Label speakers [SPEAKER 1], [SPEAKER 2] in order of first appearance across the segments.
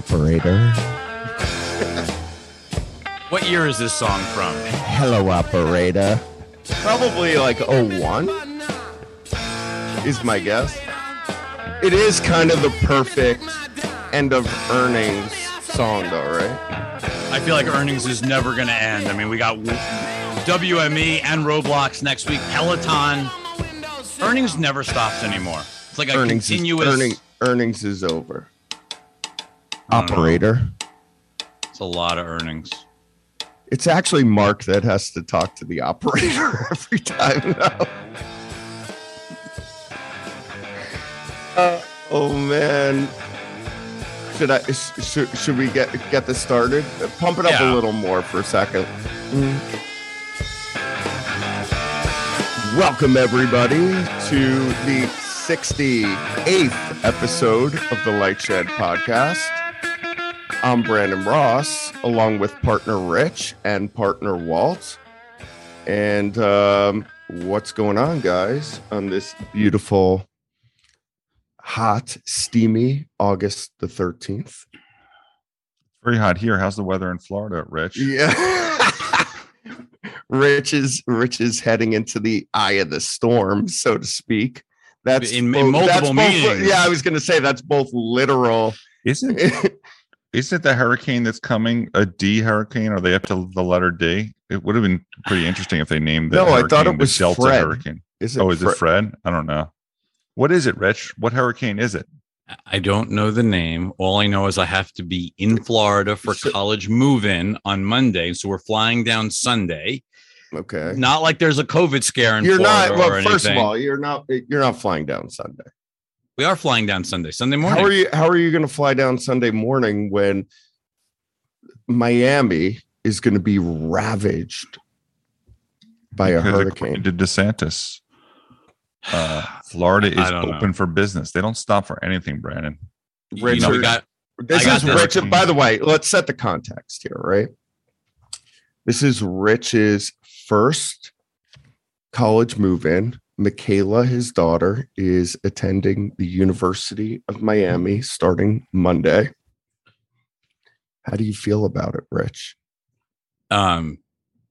[SPEAKER 1] operator.
[SPEAKER 2] What year is this song from?
[SPEAKER 1] Hello, operator. Probably like 01 is my guess. It is kind of the perfect end of earnings song, though, right?
[SPEAKER 2] I feel like earnings is never going to end. I mean, we got WME and Roblox next week. Peloton. Earnings never stops anymore. It's like a
[SPEAKER 1] earnings
[SPEAKER 2] continuous.
[SPEAKER 1] Is, earning, earnings is over. Operator.
[SPEAKER 2] It's a lot of earnings.
[SPEAKER 1] It's actually Mark that has to talk to the operator every time now. Uh, oh man. Should I should, should we get get this started? Pump it up
[SPEAKER 2] Yeah.
[SPEAKER 1] a little more for a second. Mm. Welcome everybody to the 68th episode of the Light Shed podcast. I'm Brandon Ross, along with partner Rich and partner Walt. And um, what's going on, guys, on this beautiful, hot, steamy August the 13th?
[SPEAKER 3] Very hot here. How's the weather in Florida, Rich?
[SPEAKER 1] Yeah. Rich is Rich is heading into the eye of the storm, so to speak. That's
[SPEAKER 2] In- in
[SPEAKER 1] both-
[SPEAKER 2] multiple
[SPEAKER 1] that's both-
[SPEAKER 2] meanings.
[SPEAKER 1] yeah, I was going to say that's both literal.
[SPEAKER 3] Isn't isn't the hurricane that's coming a D hurricane? Are they up to the letter D? It would have been pretty interesting if they named the
[SPEAKER 1] No, I thought it was
[SPEAKER 3] Delta
[SPEAKER 1] Fred.
[SPEAKER 3] hurricane.
[SPEAKER 1] Is
[SPEAKER 3] Oh, is
[SPEAKER 1] Fre-
[SPEAKER 3] it Fred? I don't know. What is it, Rich? What hurricane is it?
[SPEAKER 2] I don't know the name. All I know is I have to be in Florida for college move in on Monday. So we're flying down Sunday.
[SPEAKER 1] Okay.
[SPEAKER 2] Not like there's a COVID scare in
[SPEAKER 1] You're
[SPEAKER 2] Florida
[SPEAKER 1] not. Well,
[SPEAKER 2] or
[SPEAKER 1] first of all, you're not. You're not flying down Sunday.
[SPEAKER 2] We are flying down Sunday. Sunday morning.
[SPEAKER 1] How are you? How are you going to fly down Sunday morning when Miami is going to be ravaged by a
[SPEAKER 3] Because
[SPEAKER 1] hurricane?
[SPEAKER 3] To DeSantis, uh, Florida is open
[SPEAKER 2] know.
[SPEAKER 3] for business. They don't stop for anything, Brandon.
[SPEAKER 2] You know, we
[SPEAKER 1] Richard-
[SPEAKER 2] got
[SPEAKER 1] This
[SPEAKER 2] got
[SPEAKER 1] is
[SPEAKER 2] this.
[SPEAKER 1] Rich. By the way, let's set the context here, right? This is Rich's first college move in. Michaela, his daughter, is attending the University of Miami starting Monday. How do you feel about it, Rich?
[SPEAKER 2] um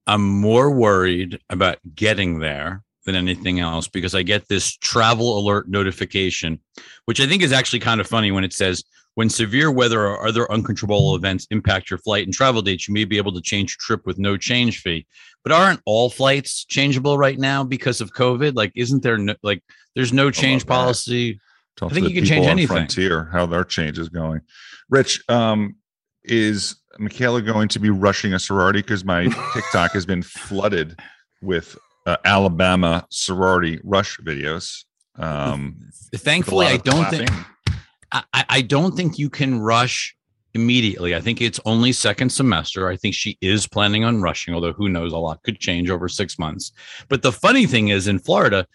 [SPEAKER 2] i'm more worried about getting there than anything else because i get this travel alert notification which i think is actually kind of funny when it says when severe weather or other uncontrollable events impact your flight and travel dates you may be able to change your trip with no change fee but aren't all flights changeable right now because of covid like isn't there no, like there's no change policy I think you can change anything.
[SPEAKER 3] Frontier, how their change is going. Rich, um, is Michaela going to be rushing a sorority? Because my TikTok has been flooded with uh, Alabama sorority rush videos. Um,
[SPEAKER 2] thankfully i don't
[SPEAKER 3] clapping.
[SPEAKER 2] think I, I- don't think you can rush immediately. I think it's only second semester. I think she is planning on rushing, although who knows, a lot could change over six months. But the funny thing is, in Florida,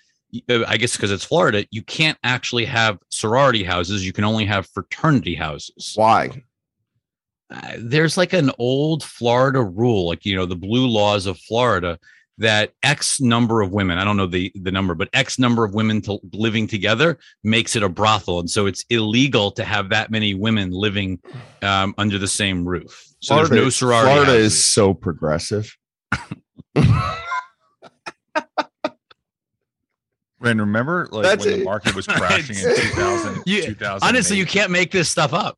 [SPEAKER 2] uh, I guess because it's Florida, you can't actually have sorority houses. You can only have fraternity houses.
[SPEAKER 1] Why?
[SPEAKER 2] Uh, there's like an old Florida rule, like you know the blue laws of Florida, that X number of women, I don't know the the number, but X number of women to, living together makes it a brothel, and so it's illegal to have that many women living um, under the same roof. So there's no sorority.
[SPEAKER 1] Florida
[SPEAKER 2] houses.
[SPEAKER 1] is so progressive.
[SPEAKER 3] Brandon, remember like
[SPEAKER 1] That's
[SPEAKER 3] when
[SPEAKER 1] it.
[SPEAKER 3] the market was crashing in
[SPEAKER 1] It's-
[SPEAKER 3] 2000,
[SPEAKER 2] You-
[SPEAKER 3] 2008?
[SPEAKER 2] honestly, you can't make this stuff up.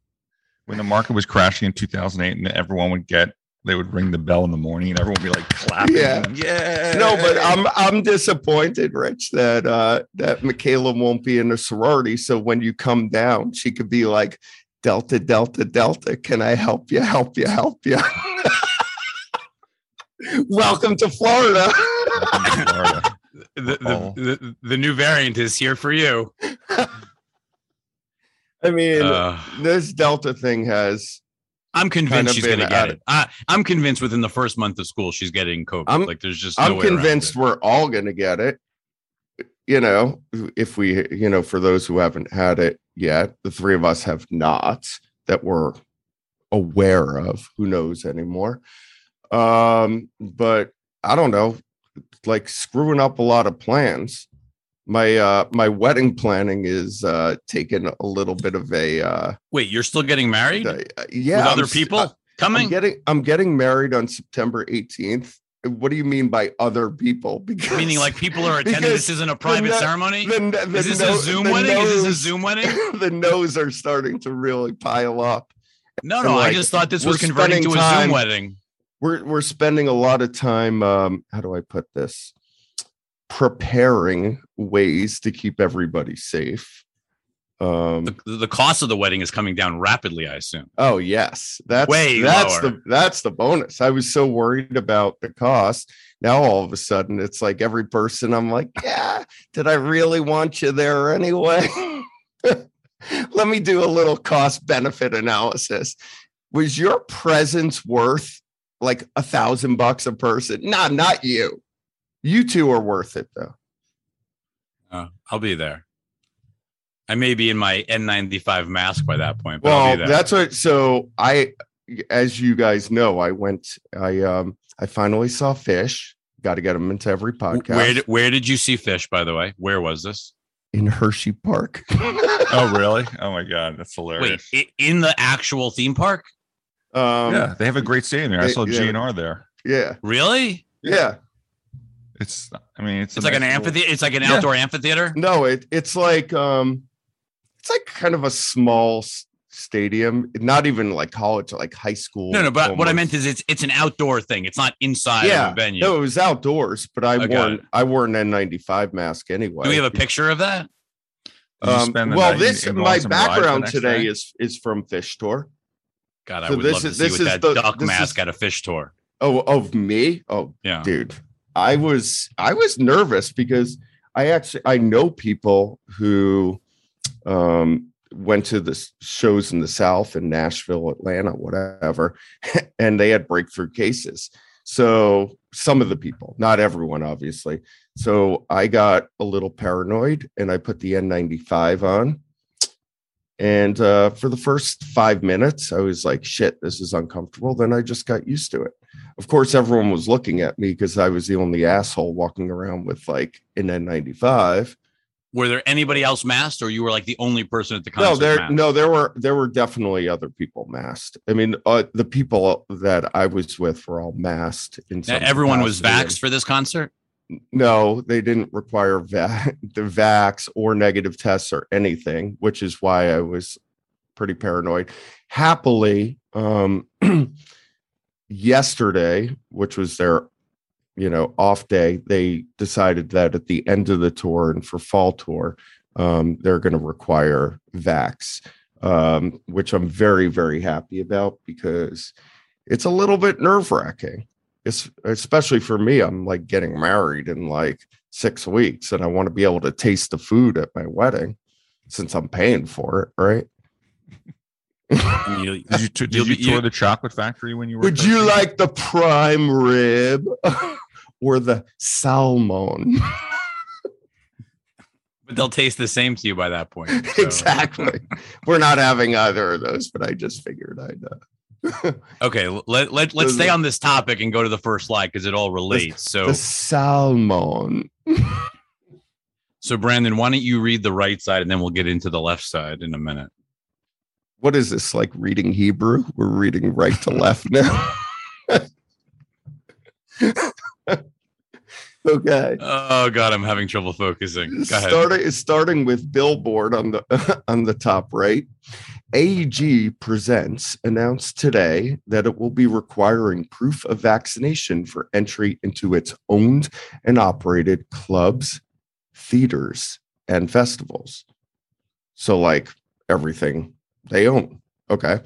[SPEAKER 3] when the market was crashing in 2008 and everyone would get they would ring the bell in the morning and everyone would be like clapping
[SPEAKER 1] Yeah.
[SPEAKER 3] and, yeah
[SPEAKER 1] No, but I'm I'm disappointed, Rich, that uh that Michaela won't be in a sorority. So when you come down, she could be like Delta, Delta, Delta. Can I help you? Help you? Help you? Welcome to Florida.
[SPEAKER 3] Welcome to Florida.
[SPEAKER 2] The, the, the, the new variant is here for you.
[SPEAKER 1] I mean,
[SPEAKER 2] Uh,
[SPEAKER 1] this Delta thing has
[SPEAKER 2] I'm
[SPEAKER 1] kind
[SPEAKER 2] convinced
[SPEAKER 1] of
[SPEAKER 2] she's going to get it. I, I'm convinced within the first month of school she's getting COVID.
[SPEAKER 1] I'm-
[SPEAKER 2] like there's just no
[SPEAKER 1] I'm convinced we're all going to get it. You know, if we, you know, for those who haven't had it yet, the three of us have not that we're aware of. Who knows anymore? Um, but I don't know, like screwing up a lot of plans. My uh my wedding planning is uh taking a little bit of a uh
[SPEAKER 2] Wait, you're still getting married
[SPEAKER 1] uh, yeah
[SPEAKER 2] with
[SPEAKER 1] I'm
[SPEAKER 2] other people
[SPEAKER 1] I-
[SPEAKER 2] coming?
[SPEAKER 1] I'm getting I'm getting married on September 18th. What do you mean by other people? Because
[SPEAKER 2] Meaning, like people are attending. This isn't a private
[SPEAKER 1] no-
[SPEAKER 2] ceremony.
[SPEAKER 1] the, the,
[SPEAKER 2] Is this
[SPEAKER 1] no-
[SPEAKER 2] a Zoom wedding? Is this a Zoom wedding?
[SPEAKER 1] the no's are starting to really pile up.
[SPEAKER 2] No, no. I just thought this was converting to a
[SPEAKER 1] time-
[SPEAKER 2] Zoom wedding.
[SPEAKER 1] We're we're spending a lot of time. Um, how do I put this? Preparing ways to keep everybody safe. Um,
[SPEAKER 2] The, the cost of the wedding is coming down rapidly. I assume.
[SPEAKER 1] Oh yes, that's
[SPEAKER 2] Way
[SPEAKER 1] that's
[SPEAKER 2] lower.
[SPEAKER 1] the that's the bonus. I was so worried about the cost. Now all of a sudden it's like every person I'm like, yeah, did I really want you there anyway? Let me do a little cost benefit analysis. Was your presence worth like a thousand bucks a person? Nah, not you. You two are worth it though.
[SPEAKER 2] Uh, I'll be there. I may be in my N95 mask by that point, but I'll
[SPEAKER 1] Well,
[SPEAKER 2] be there.
[SPEAKER 1] that's what. So I, as you guys know, I went. I um. I finally saw Phish. Got to get them into every podcast.
[SPEAKER 2] Where did, where did you see Phish? By the way, where was this?
[SPEAKER 1] in Hershey Park.
[SPEAKER 3] Oh, really? Oh my god, that's hilarious.
[SPEAKER 2] Wait, in the actual theme park?
[SPEAKER 1] um,
[SPEAKER 3] yeah, they have a great stadium there. I saw
[SPEAKER 1] yeah.
[SPEAKER 3] GNR there.
[SPEAKER 1] yeah,
[SPEAKER 2] Really?
[SPEAKER 1] yeah.
[SPEAKER 3] It's, I mean, it's,
[SPEAKER 2] It's like an
[SPEAKER 3] nice little-
[SPEAKER 2] amphitheater. It's like an
[SPEAKER 3] Yeah.
[SPEAKER 2] outdoor amphitheater.
[SPEAKER 1] No, it it's like um, it's like kind of a small stadium. Not even like college, like high school.
[SPEAKER 2] No, no. But what I meant is it's it's an outdoor thing. It's not inside
[SPEAKER 1] yeah,
[SPEAKER 2] of a venue.
[SPEAKER 1] no, it was outdoors. But I
[SPEAKER 2] I got
[SPEAKER 1] wore. I wore an N95 mask anyway.
[SPEAKER 2] Do we have a picture of that?
[SPEAKER 1] Um, well, this
[SPEAKER 3] and go
[SPEAKER 1] my
[SPEAKER 3] some rides the
[SPEAKER 1] background today
[SPEAKER 3] day?
[SPEAKER 1] is is from Phish Tour.
[SPEAKER 2] God, I
[SPEAKER 1] So
[SPEAKER 2] would
[SPEAKER 1] this
[SPEAKER 2] love to see
[SPEAKER 1] this
[SPEAKER 2] with that
[SPEAKER 1] the-
[SPEAKER 2] duck mask
[SPEAKER 1] is-
[SPEAKER 2] at a Phish tour.
[SPEAKER 1] Oh, of me? Oh,
[SPEAKER 2] Yeah.
[SPEAKER 1] dude i was i was nervous because i actually i know people who um went to the shows in the south in nashville atlanta whatever and they had breakthrough cases. So some of the people not everyone obviously. So i got a little paranoid and i put the n95 on. And uh, for the first five minutes i was like shit this is uncomfortable. Then i just got used to it of course, everyone was looking at me because I was the only asshole walking around with like an N95.
[SPEAKER 2] Were there anybody else masked, or you were like the only person at the concert?
[SPEAKER 1] No, there,
[SPEAKER 2] masked?
[SPEAKER 1] no, there were there were definitely other people masked. I mean, uh, the people that I was with were all masked. In
[SPEAKER 2] Now, everyone was vaxxed for this concert.
[SPEAKER 1] No, they didn't require va- the vax or negative tests or anything, which is why I was pretty paranoid. Happily, um, yesterday, which was their you know off day, they decided that at the end of the tour and for fall tour, um, they're going to require vax, um, which I'm very very happy about because it's a little bit nerve wracking. It's especially for me. I'm like getting married in like six weeks, and I want to be able to taste the food at my wedding since I'm paying for it, right?
[SPEAKER 2] And you-
[SPEAKER 3] Did you, t- did
[SPEAKER 2] You'll
[SPEAKER 3] you
[SPEAKER 2] be-
[SPEAKER 3] tour
[SPEAKER 2] you-
[SPEAKER 3] the chocolate factory when you were?
[SPEAKER 1] Would you like the prime rib or the salmon?
[SPEAKER 2] but they'll taste the same to you by that point. so-
[SPEAKER 1] exactly. We're not having either of those, but I just figured I'd. Uh,
[SPEAKER 2] Okay, let let let's stay on this topic and go to the first slide because it all relates. So
[SPEAKER 1] the salmon.
[SPEAKER 2] so Brandon, why don't you read the right side and then we'll get into the left side in a minute.
[SPEAKER 1] What is this like reading Hebrew? We're reading right to left now. okay.
[SPEAKER 2] Oh God, I'm having trouble focusing. Go ahead.
[SPEAKER 1] starting starting with billboard on the on the top right aeg presents announced today that it will be requiring proof of vaccination for entry into its owned and operated clubs theaters and festivals so like everything they own okay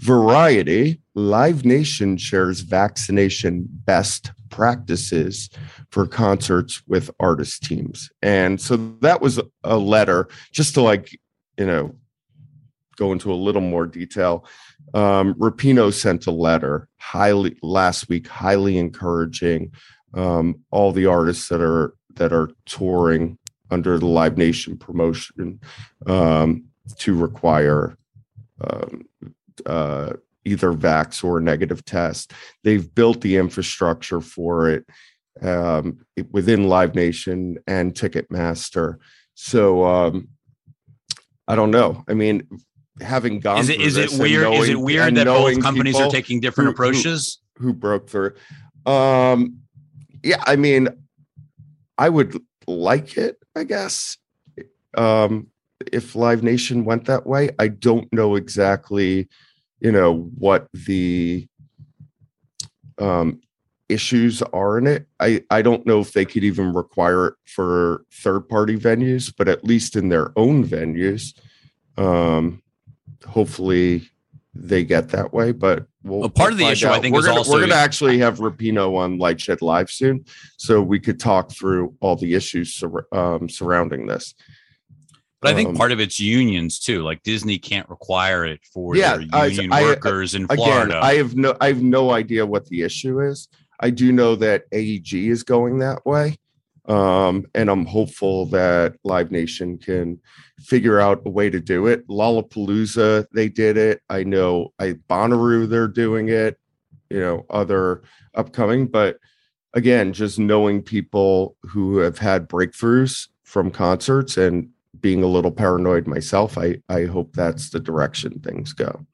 [SPEAKER 1] variety live nation shares vaccination best practices for concerts with artist teams. And so that was a letter just to like, you know, go into a little more detail. Um, Rapino sent a letter highly last week, highly encouraging um, all the artists that are that are touring under the Live Nation promotion um, to require um, uh, either vax or negative test. They've built the infrastructure for it um, within Live Nation and Ticketmaster. So um, I don't know. I mean, having gone
[SPEAKER 2] Is it is it weird? is it weird that both companies are taking different
[SPEAKER 1] who- who-
[SPEAKER 2] approaches?
[SPEAKER 1] who broke through. Um, yeah, I mean, I would like it, I guess. Um, if Live Nation went that way, I don't know exactly, you know, what the um issues are in it. I I don't know if they could even require it for third party venues, but at least in their own venues, um, hopefully they get that way. But we'll,
[SPEAKER 2] Well, part of the issue, I think,
[SPEAKER 1] we're
[SPEAKER 2] is
[SPEAKER 1] gonna,
[SPEAKER 2] also-
[SPEAKER 1] we're going to actually have Rapino on Light Shed Live soon, so we could talk through all the issues sur- um, surrounding this.
[SPEAKER 2] But I think
[SPEAKER 1] Um,
[SPEAKER 2] part of it's unions too. Like Disney can't require it for
[SPEAKER 1] Yeah,
[SPEAKER 2] their union
[SPEAKER 1] I-
[SPEAKER 2] workers in
[SPEAKER 1] Again,
[SPEAKER 2] Florida.
[SPEAKER 1] I have no I have no idea what the issue is. I do know that AEG is going that way. Um, and I'm hopeful that Live Nation can figure out a way to do it. Lollapalooza, they did it. I know I Bonnaroo, they're doing it, you know, other upcoming, but again, just knowing people who have had breakthroughs from concerts and being a little paranoid myself, I I hope that's the direction things go.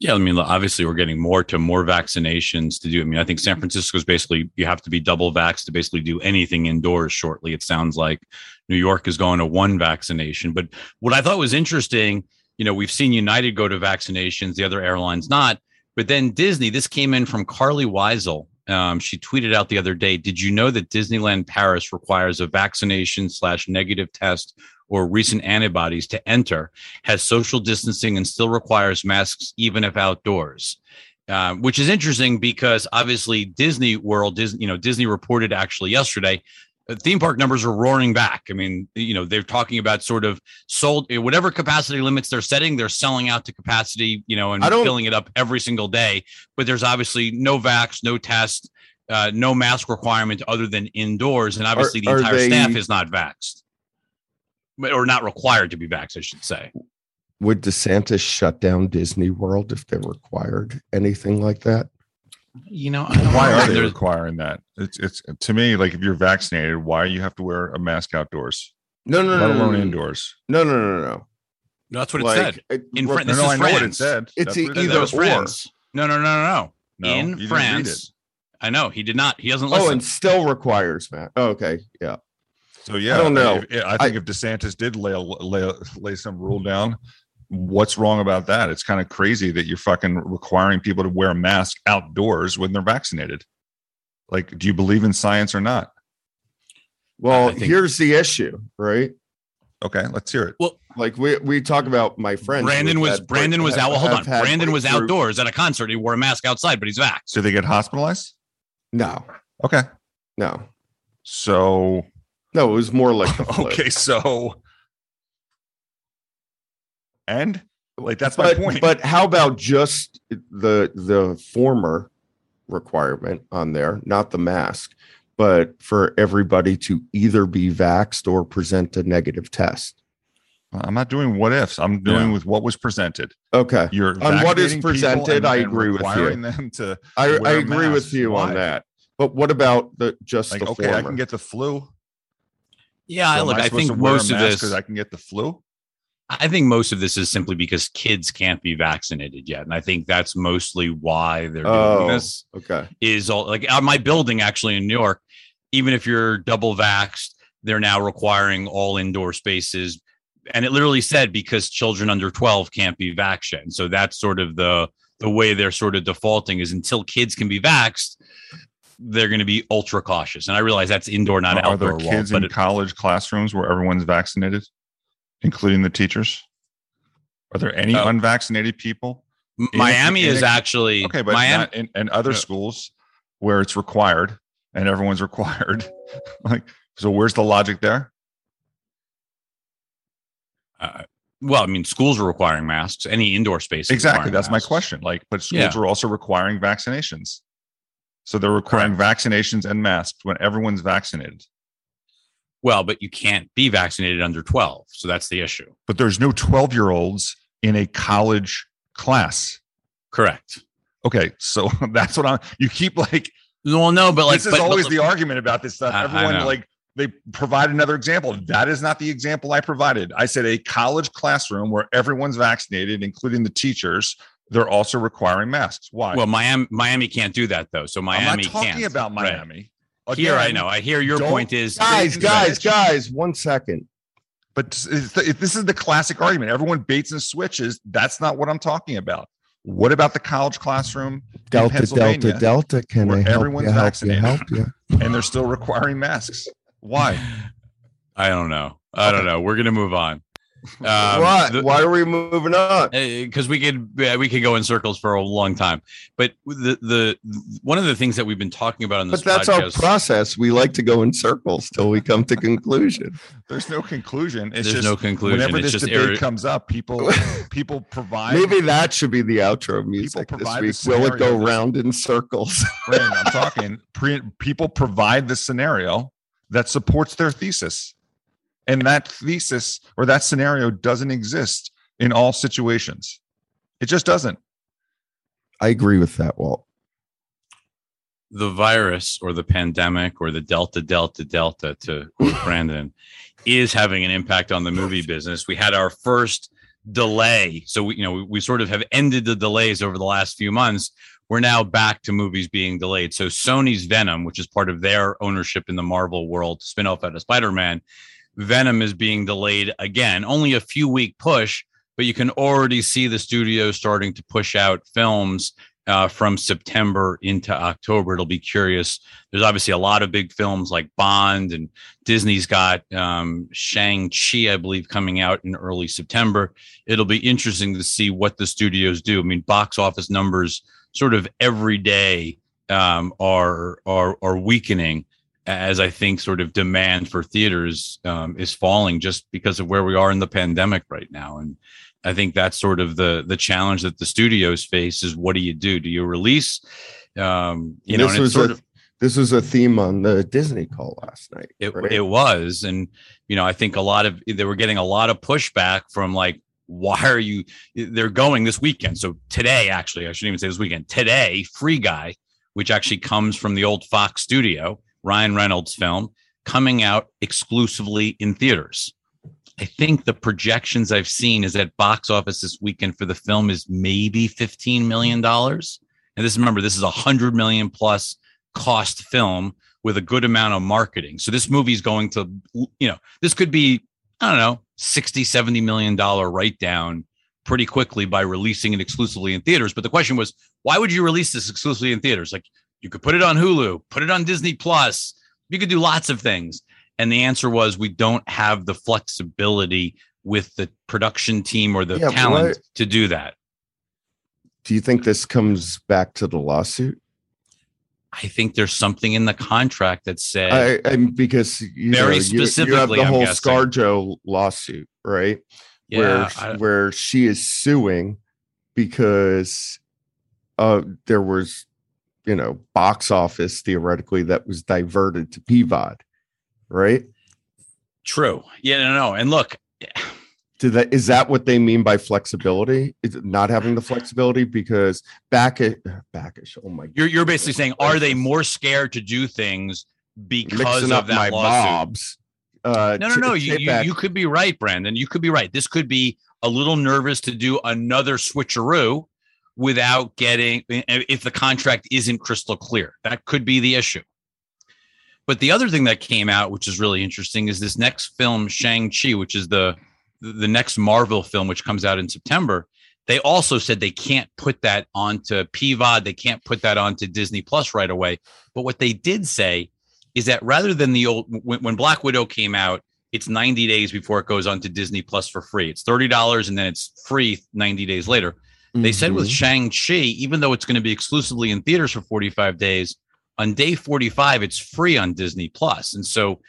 [SPEAKER 2] Yeah, I mean, obviously, we're getting more to more vaccinations to do. I mean, I think San Francisco is basically you have to be double vaxxed to basically do anything indoors shortly. It sounds like New York is going to one vaccination. But what I thought was interesting, you know, we've seen United go to vaccinations, the other airlines not. But then Disney, this came in from Carlye Wisel. Um, she tweeted out the other day Did you know that Disneyland Paris requires a vaccination slash negative test or recent antibodies to enter? has social distancing and still requires masks even if outdoors. Uh, which is interesting because obviously Disney World, Disney, you know, Disney reported actually yesterday, uh, theme park numbers are roaring back. I mean, you know, they're talking about sort of sold eh, whatever capacity limits they're setting, they're selling out to capacity, you know, and filling it up every single day. But there's obviously no vax, no test, uh, no mask requirement other than indoors, and obviously the
[SPEAKER 1] are
[SPEAKER 2] entire
[SPEAKER 1] they-
[SPEAKER 2] staff is not vaxxed, or not required to be vaxxed, I should say.
[SPEAKER 1] Would DeSantis shut down Disney World if they required anything like that?
[SPEAKER 2] You know, I don't
[SPEAKER 3] Why
[SPEAKER 2] know.
[SPEAKER 3] are they requiring that? It's it's to me like if you're vaccinated, why you have to wear a mask outdoors,
[SPEAKER 1] No, no,
[SPEAKER 3] let
[SPEAKER 1] no, no,
[SPEAKER 3] alone
[SPEAKER 1] no,
[SPEAKER 3] indoors?
[SPEAKER 1] no, no, no, no.
[SPEAKER 2] No, that's what it
[SPEAKER 1] Like,
[SPEAKER 2] said.
[SPEAKER 1] it-
[SPEAKER 2] In
[SPEAKER 1] re-
[SPEAKER 2] Fran-
[SPEAKER 3] No,
[SPEAKER 2] This
[SPEAKER 3] no,
[SPEAKER 2] is
[SPEAKER 3] I know what it said.
[SPEAKER 1] It's
[SPEAKER 3] That's it
[SPEAKER 1] either
[SPEAKER 3] said.
[SPEAKER 2] That was
[SPEAKER 1] or.
[SPEAKER 2] France. No, no, no, no, no.
[SPEAKER 3] No,
[SPEAKER 2] In
[SPEAKER 3] didn't read it.
[SPEAKER 2] France. I know he did not. He doesn't
[SPEAKER 1] Oh, and still requires that. Oh, okay, yeah.
[SPEAKER 3] So yeah, I
[SPEAKER 1] don't know.
[SPEAKER 3] if- I think if DeSantis did lay, lay lay some rule down, what's wrong about that? It's kind of crazy that you're fucking requiring people to wear a mask outdoors when they're vaccinated. Like, do you believe in science or not?
[SPEAKER 1] Well,
[SPEAKER 2] think-
[SPEAKER 1] here's the issue, right?
[SPEAKER 3] Okay, let's hear it.
[SPEAKER 1] Well, like we we talk about my friend
[SPEAKER 2] Brandon was
[SPEAKER 1] had
[SPEAKER 2] Brandon
[SPEAKER 1] break-
[SPEAKER 2] was out. Well, hold on. Brandon was
[SPEAKER 1] breakthrough-
[SPEAKER 2] outdoors at a concert. He wore a mask outside, but he's vaxxed.
[SPEAKER 3] Do they get hospitalized?
[SPEAKER 1] No,
[SPEAKER 3] Okay,
[SPEAKER 1] no,
[SPEAKER 3] so
[SPEAKER 1] no. It was more like the flu.
[SPEAKER 3] okay, so and like that's my point.
[SPEAKER 1] but how about just the the former requirement on there, not the mask, but for everybody to either be vaxxed or present a negative test.
[SPEAKER 3] I'm not doing what ifs. I'm doing
[SPEAKER 2] Yeah.
[SPEAKER 3] with what was presented.
[SPEAKER 1] Okay,
[SPEAKER 3] You're
[SPEAKER 1] On what is
[SPEAKER 3] people
[SPEAKER 1] presented,
[SPEAKER 3] and-
[SPEAKER 1] I agree with you.
[SPEAKER 3] requiring them to
[SPEAKER 1] I, I agree with
[SPEAKER 3] masks.
[SPEAKER 1] you on that. But what about the just
[SPEAKER 3] like
[SPEAKER 1] the
[SPEAKER 3] okay,
[SPEAKER 1] former?
[SPEAKER 3] I can get the flu.
[SPEAKER 2] Yeah, I
[SPEAKER 3] So
[SPEAKER 2] look. I
[SPEAKER 3] supposed
[SPEAKER 2] think
[SPEAKER 3] to wear a
[SPEAKER 2] most of
[SPEAKER 3] this
[SPEAKER 2] this.
[SPEAKER 3] 'cause I can get the flu.
[SPEAKER 2] I think most of this is simply because kids can't be vaccinated yet, and I think that's mostly why they're doing
[SPEAKER 1] Oh.
[SPEAKER 2] this.
[SPEAKER 1] okay.
[SPEAKER 2] is all like on my building actually in New York, even if you're double vaxxed, they're now requiring all indoor spaces. And it literally said because children under 12 can't be vaxxed. so that's sort of the the way they're sort of defaulting is until kids can be vaxxed, they're going to be ultra cautious. And I realize that's indoor, not
[SPEAKER 3] Are there
[SPEAKER 2] outdoor.
[SPEAKER 3] Kids
[SPEAKER 2] but
[SPEAKER 3] in
[SPEAKER 2] it-
[SPEAKER 3] college classrooms where everyone's vaccinated, including the teachers? Are there any
[SPEAKER 2] Oh.
[SPEAKER 3] unvaccinated people?
[SPEAKER 2] Miami
[SPEAKER 3] in
[SPEAKER 2] is
[SPEAKER 3] a-
[SPEAKER 2] actually
[SPEAKER 3] Okay, but
[SPEAKER 2] Miami.
[SPEAKER 3] not in, in other
[SPEAKER 2] Yeah.
[SPEAKER 3] schools where it's required and everyone's required. like, so where's the logic there?
[SPEAKER 2] uh, well, I mean, schools are requiring masks. Any indoor space.
[SPEAKER 3] Exactly. That's my question. Like, but schools
[SPEAKER 2] Yeah.
[SPEAKER 3] are also requiring vaccinations. So they're requiring vaccinations and masks when everyone's vaccinated.
[SPEAKER 2] Well, but you can't be vaccinated under 12. So that's the issue.
[SPEAKER 3] But there's no 12 year olds in a college class.
[SPEAKER 2] Correct.
[SPEAKER 3] Okay, so that's what I'm. You keep like
[SPEAKER 2] Well, no, but like
[SPEAKER 3] this is
[SPEAKER 2] but-
[SPEAKER 3] always
[SPEAKER 2] but-
[SPEAKER 3] the argument about this stuff.
[SPEAKER 2] I- I
[SPEAKER 3] Everyone
[SPEAKER 2] know.
[SPEAKER 3] like they provide another example. That is not the example I provided. I said a college classroom where everyone's vaccinated, including the teachers. They're also requiring masks. Why?
[SPEAKER 2] well, Miami Miami can't do that though. So Miami
[SPEAKER 3] I'm
[SPEAKER 2] Miami
[SPEAKER 3] not talking
[SPEAKER 2] can't.
[SPEAKER 3] about
[SPEAKER 2] Right.
[SPEAKER 3] Miami.
[SPEAKER 2] Here I know. I hear your point is
[SPEAKER 1] Guys, guys,
[SPEAKER 3] switch.
[SPEAKER 1] guys, one second.
[SPEAKER 3] But the- this is the classic argument. Everyone baits and switches. That's not what I'm talking about. What about the college classroom
[SPEAKER 1] Delta,
[SPEAKER 3] Pennsylvania,
[SPEAKER 1] Delta, Delta. Can
[SPEAKER 3] where
[SPEAKER 1] I help
[SPEAKER 3] everyone's
[SPEAKER 1] you? Help you?
[SPEAKER 3] vaccinated.
[SPEAKER 1] Help you?
[SPEAKER 3] and they're still requiring masks? Why?
[SPEAKER 2] I don't know. I don't know. We're gonna move on. Um,
[SPEAKER 1] what?
[SPEAKER 2] the-
[SPEAKER 1] Why are we moving on?
[SPEAKER 2] because we could yeah, we could go in circles for a long time. But the the one of the things that we've been talking about on this
[SPEAKER 1] But that's our process. We like to go in circles till we come to conclusion.
[SPEAKER 3] There's no conclusion. It's
[SPEAKER 2] there's
[SPEAKER 3] just
[SPEAKER 2] no conclusion.
[SPEAKER 3] whenever
[SPEAKER 2] It's
[SPEAKER 3] this
[SPEAKER 2] just
[SPEAKER 3] debate
[SPEAKER 2] irri-
[SPEAKER 3] comes up, people people provide.
[SPEAKER 1] Maybe that should be the outro music this
[SPEAKER 3] provide the
[SPEAKER 1] week. Will it go round in circles?
[SPEAKER 3] Brandon, I'm talking. Pre, people provide the scenario that supports their thesis, and that thesis or that scenario doesn't exist in all situations. It just doesn't.
[SPEAKER 1] I agree with that, Walt.
[SPEAKER 2] the virus or the pandemic or the delta delta delta to quote brandon is having an impact on the movie business we had our first delay so we you know we, we sort of have ended the delays over the last few months we're now back to movies being delayed so sony's venom which is part of their ownership in the marvel world spin-off out of spider-man venom is being delayed again only a few week push but you can already see the studio starting to push out films uh, from September into October. It'll be curious. There's obviously a lot of big films like Bond, and Disney's got um, Shang Chi, I believe, coming out in early September. It'll be interesting to see what the studios do. I mean, box office numbers sort of every day um, are are are weakening as I think sort of demand for theaters um, is falling just because of where we are in the pandemic right now. And I think that's sort of the the challenge that the studios face is what do you do? Do you release? Um, you know,
[SPEAKER 1] this
[SPEAKER 2] it's
[SPEAKER 1] was
[SPEAKER 2] sort
[SPEAKER 1] a,
[SPEAKER 2] of
[SPEAKER 1] this was a theme on the Disney call last night.
[SPEAKER 2] it,
[SPEAKER 1] right?
[SPEAKER 2] it was, and you know, I think a lot of they were getting a lot of pushback from like, why are you? They're going this weekend. So today, actually, I shouldn't even say this weekend. Today, Free Guy, which actually comes from the old Fox studio, Ryan Reynolds film, coming out exclusively in theaters. I think the projections I've seen is that box office this weekend for the film is maybe $15 million. And this, remember, this is a hundred million plus cost film with a good amount of marketing. So this movie is going to, you know, this could be, I don't know, 60, 70 million dollar write down pretty quickly by releasing it exclusively in theaters. But the question was, why would you release this exclusively in theaters? Like you could put it on Hulu, put it on Disney Plus, you could do lots of things. And the answer was we don't have the flexibility with the production team or the
[SPEAKER 1] Yeah,
[SPEAKER 2] talent
[SPEAKER 1] what-
[SPEAKER 2] to do that.
[SPEAKER 1] Do you think this comes back to the lawsuit?
[SPEAKER 2] I think there's something in the contract that said
[SPEAKER 1] I, because you
[SPEAKER 2] Very
[SPEAKER 1] know, you- you, have
[SPEAKER 2] specifically,
[SPEAKER 1] the
[SPEAKER 2] I'm
[SPEAKER 1] whole
[SPEAKER 2] guessing.
[SPEAKER 1] ScarJo lawsuit, right?
[SPEAKER 2] yeah,
[SPEAKER 1] where
[SPEAKER 2] I-
[SPEAKER 1] where she is suing because uh there was you know box office theoretically that was diverted to PVOD, right?
[SPEAKER 2] true. Yeah, no, no. And look,
[SPEAKER 1] Did that is that what they mean by flexibility? Is it not having the flexibility because back at backish? Oh my
[SPEAKER 2] you're you're basically saying, are they more scared to do things because
[SPEAKER 1] mixing
[SPEAKER 2] of that
[SPEAKER 1] my
[SPEAKER 2] lawsuit?
[SPEAKER 1] bobs. Uh,
[SPEAKER 2] No, no, no. You, you, you could be right, Brandon. You could be right. This could be a little nervous to do another switcheroo without getting if the contract isn't crystal clear. That could be the issue. But the other thing that came out, which is really interesting, is this next film, Shang-Chi, which is the the next Marvel film, which comes out in September. They also said they can't put that onto PVOD. They can't put that onto Disney Plus right away. But what they did say is that rather than the old when, when Black Widow came out, it's 90 days before it goes onto Disney Plus for free. It's $30 and then it's free 90 days later. They said with
[SPEAKER 1] Mhm.
[SPEAKER 2] Shang-Chi, even though it's going to be exclusively in theaters for 45 days, on day 45, it's free on Disney Plus. And so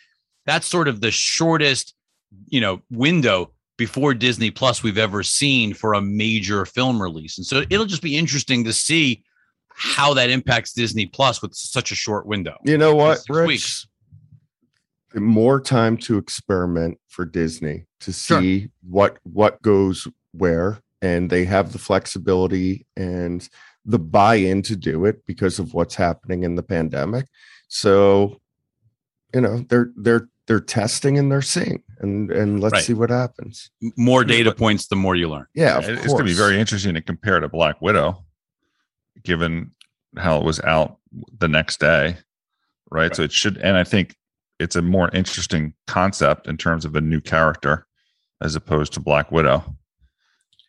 [SPEAKER 2] that's sort of the shortest, you know, window before Disney Plus we've ever seen for a major film release. And so it'll just be interesting to see how that impacts Disney Plus with such a short window.
[SPEAKER 1] you know what, Rich?
[SPEAKER 2] weeks.
[SPEAKER 1] more time to experiment for Disney to
[SPEAKER 2] Sure.
[SPEAKER 1] see what what goes where and they have the flexibility and the buy-in to do it because of what's happening in the pandemic. So, you know, they're they're they're testing and they're seeing, and and let's
[SPEAKER 2] Right.
[SPEAKER 1] see what happens.
[SPEAKER 2] More data points, the more you learn.
[SPEAKER 1] Yeah, of
[SPEAKER 3] it's
[SPEAKER 1] course.
[SPEAKER 3] going to be very interesting to compare to Black Widow, given how it was out the next day, right? So it should, and I think it's a more interesting concept in terms of a new character as opposed to Black Widow.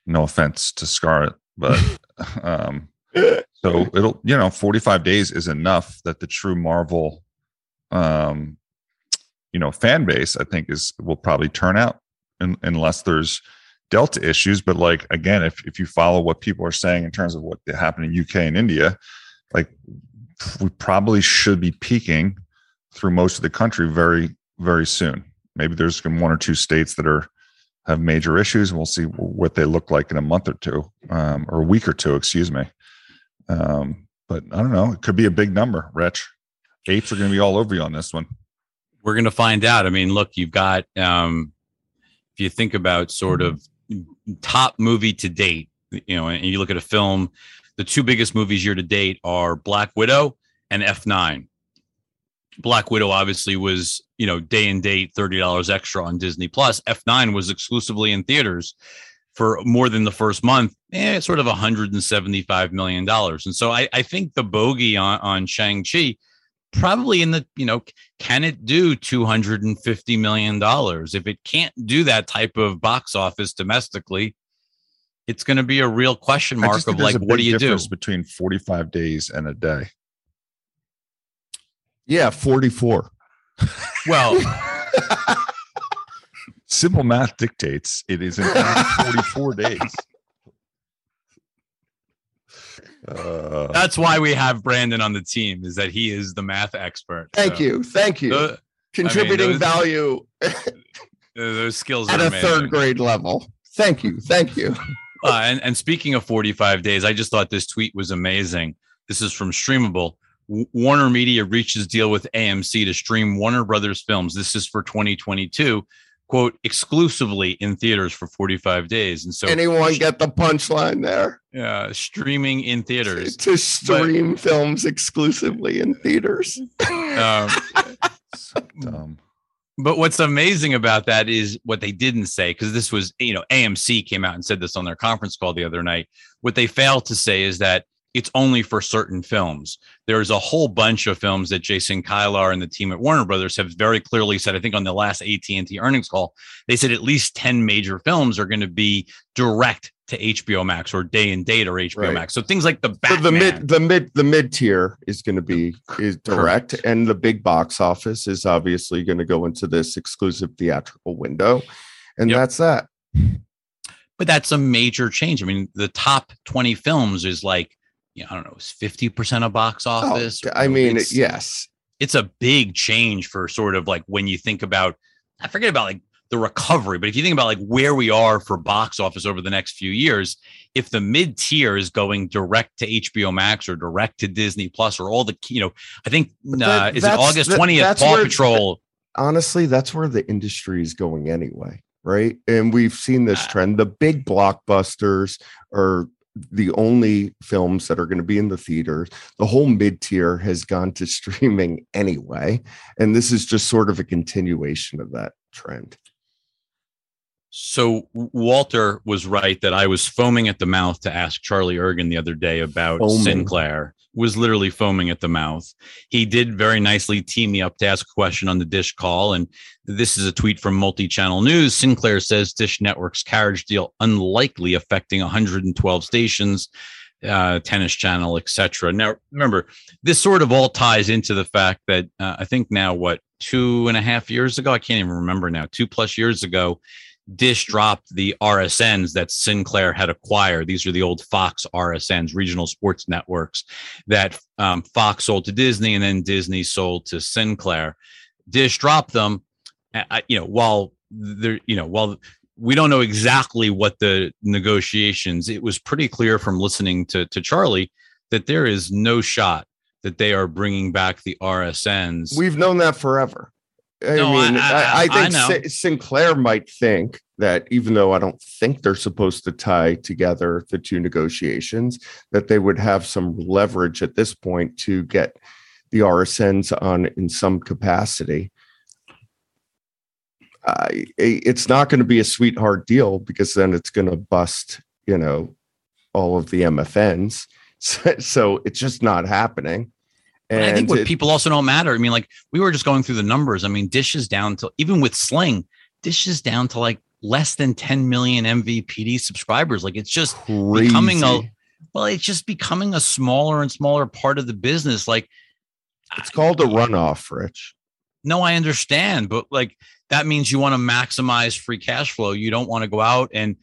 [SPEAKER 3] No offense to Scarlet, but um, so it'll you know 45 days is enough that the true Marvel, um, you know, fan base I think is will probably turn out un unless there's delta issues. But like again if if you follow what people are saying in terms of what happened in uk and india like we probably should be peaking through most of the country very very soon. Maybe there's one or two states that are have major issues and we'll see what they look like in a month or two um, or a week or two excuse me um, but i don't know it could be a big number rich apes are going to be all over you on this one
[SPEAKER 2] We're going to find out. I mean, look, you've got, um, if you think about sort of top movie to date, you know, and you look at a film, the two biggest movies year to date are Black Widow and F9. Black Widow obviously was, you know, day and date, $30 extra on Disney Plus. F9 was exclusively in theaters for more than the first month, eh, sort of $175 million. And so I, I think the bogey on, on Shang-Chi, probably in the, you know, can it do 250 million dollars if it can't do that type of box office domestically it's going to be a real question mark of like what do you do
[SPEAKER 3] between 45 days and a day
[SPEAKER 1] yeah, 44.
[SPEAKER 2] well
[SPEAKER 3] simple math dictates it is in fact 44 days uh,
[SPEAKER 2] that's why we have brandon on the team is that he is the math expert
[SPEAKER 1] Thank
[SPEAKER 2] So,
[SPEAKER 1] you. Thank you.
[SPEAKER 2] tho-
[SPEAKER 1] Contributing
[SPEAKER 2] those-
[SPEAKER 1] value
[SPEAKER 2] those skills
[SPEAKER 1] at
[SPEAKER 2] are
[SPEAKER 1] a
[SPEAKER 2] amazing.
[SPEAKER 1] third grade level. Thank you. Thank you.
[SPEAKER 2] Uh, and, and speaking of 45 days, I just thought this tweet was amazing. This is from Streamable. W- Warner Media reaches deal with AMC to stream Warner Brothers films. This is for 2022, quote, exclusively in theaters for 45 days. And so,
[SPEAKER 1] Anyone get the punchline there?
[SPEAKER 2] uh, streaming in theaters.
[SPEAKER 1] To stream films exclusively in theaters.
[SPEAKER 2] Um,
[SPEAKER 3] so dumb.
[SPEAKER 2] But what's amazing about that is what they didn't say, because this was, you know, AMC came out and said this on their conference call the other night. What they failed to say is that it's only for certain films. There's a whole bunch of films that Jason Kilar and the team at Warner Brothers have very clearly said. I think on the last AT&T earnings call, they said at least 10 major films are going to be direct to HBO Max or day and date or HBO
[SPEAKER 1] Right.
[SPEAKER 2] Max. So things like the
[SPEAKER 1] So
[SPEAKER 2] Batman.
[SPEAKER 1] the mid the mid the mid tier is going to be is direct and the big box office is obviously going to go into this exclusive theatrical window and
[SPEAKER 2] Yep.
[SPEAKER 1] that's that
[SPEAKER 2] but that's a major change. I mean, the top 20 films is like, you know, I don't know, it's 50% of box office.
[SPEAKER 1] Oh,
[SPEAKER 2] or,
[SPEAKER 1] i mean
[SPEAKER 2] it's-
[SPEAKER 1] yes
[SPEAKER 2] it's a big change for sort of like when you think about I forget about like the recovery, but if you think about like where we are for box office over the next few years, if the mid tier is going direct to HBO Max or direct to Disney Plus or all the you know, I think
[SPEAKER 1] But
[SPEAKER 2] uh,
[SPEAKER 1] that-
[SPEAKER 2] is it August twentieth? Paw
[SPEAKER 1] where-
[SPEAKER 2] Patrol.
[SPEAKER 1] honestly that's where the industry is going anyway right and we've seen this
[SPEAKER 2] Ah.
[SPEAKER 1] trend the big blockbusters are the only films that are going to be in the theaters the whole mid tier has gone to streaming anyway and this is just sort of a continuation of that trend
[SPEAKER 2] So Walter was right that I was foaming at the mouth to ask Charlie Ergen the other day about
[SPEAKER 1] Foaming.
[SPEAKER 2] Sinclair. Was literally foaming at the mouth. He did very nicely tee me up to ask a question on the Dish call, and this is a tweet from Multi-Channel News. Sinclair says Dish Network's carriage deal unlikely affecting 112 stations, uh, tennis channel, etc. Now, remember, this sort of all ties into the fact that uh, I think now what two and a half years ago, I can't even remember now, two plus years ago. Dish dropped the RSNs that Sinclair had acquired. These are the old Fox RSNs, regional sports networks that um, Fox sold to Disney and then Disney sold to Sinclair. Dish dropped them. You know, while there, you know, while we don't know exactly what the negotiations, it was pretty clear from listening to to Charlie that there is no shot that they are bringing back the RSNs.
[SPEAKER 1] we've known that forever I
[SPEAKER 2] No,
[SPEAKER 1] mean,
[SPEAKER 2] I-
[SPEAKER 1] I,
[SPEAKER 2] I-
[SPEAKER 1] think Sinclair might think that even though I don't think they're supposed to tie together the two negotiations, that they would have some leverage at this point to get the RSNs on in some capacity. I it's not going to be a sweetheart deal because then it's going to bust, you know, all of the MFNs. So, so it's just not happening.
[SPEAKER 2] But I think what
[SPEAKER 1] it-
[SPEAKER 2] people also don't matter. I mean, like we were just going through the numbers. I mean, Dish is down to even with Sling, Dish is down to like less than 10 million MVPD subscribers. Like it's just
[SPEAKER 1] crazy.
[SPEAKER 2] becoming a well, it's just becoming a smaller and smaller part of the business. Like
[SPEAKER 1] It's called a runoff, Rich.
[SPEAKER 2] no, I understand, but like that means you want to maximize free cash flow. You don't want to go out and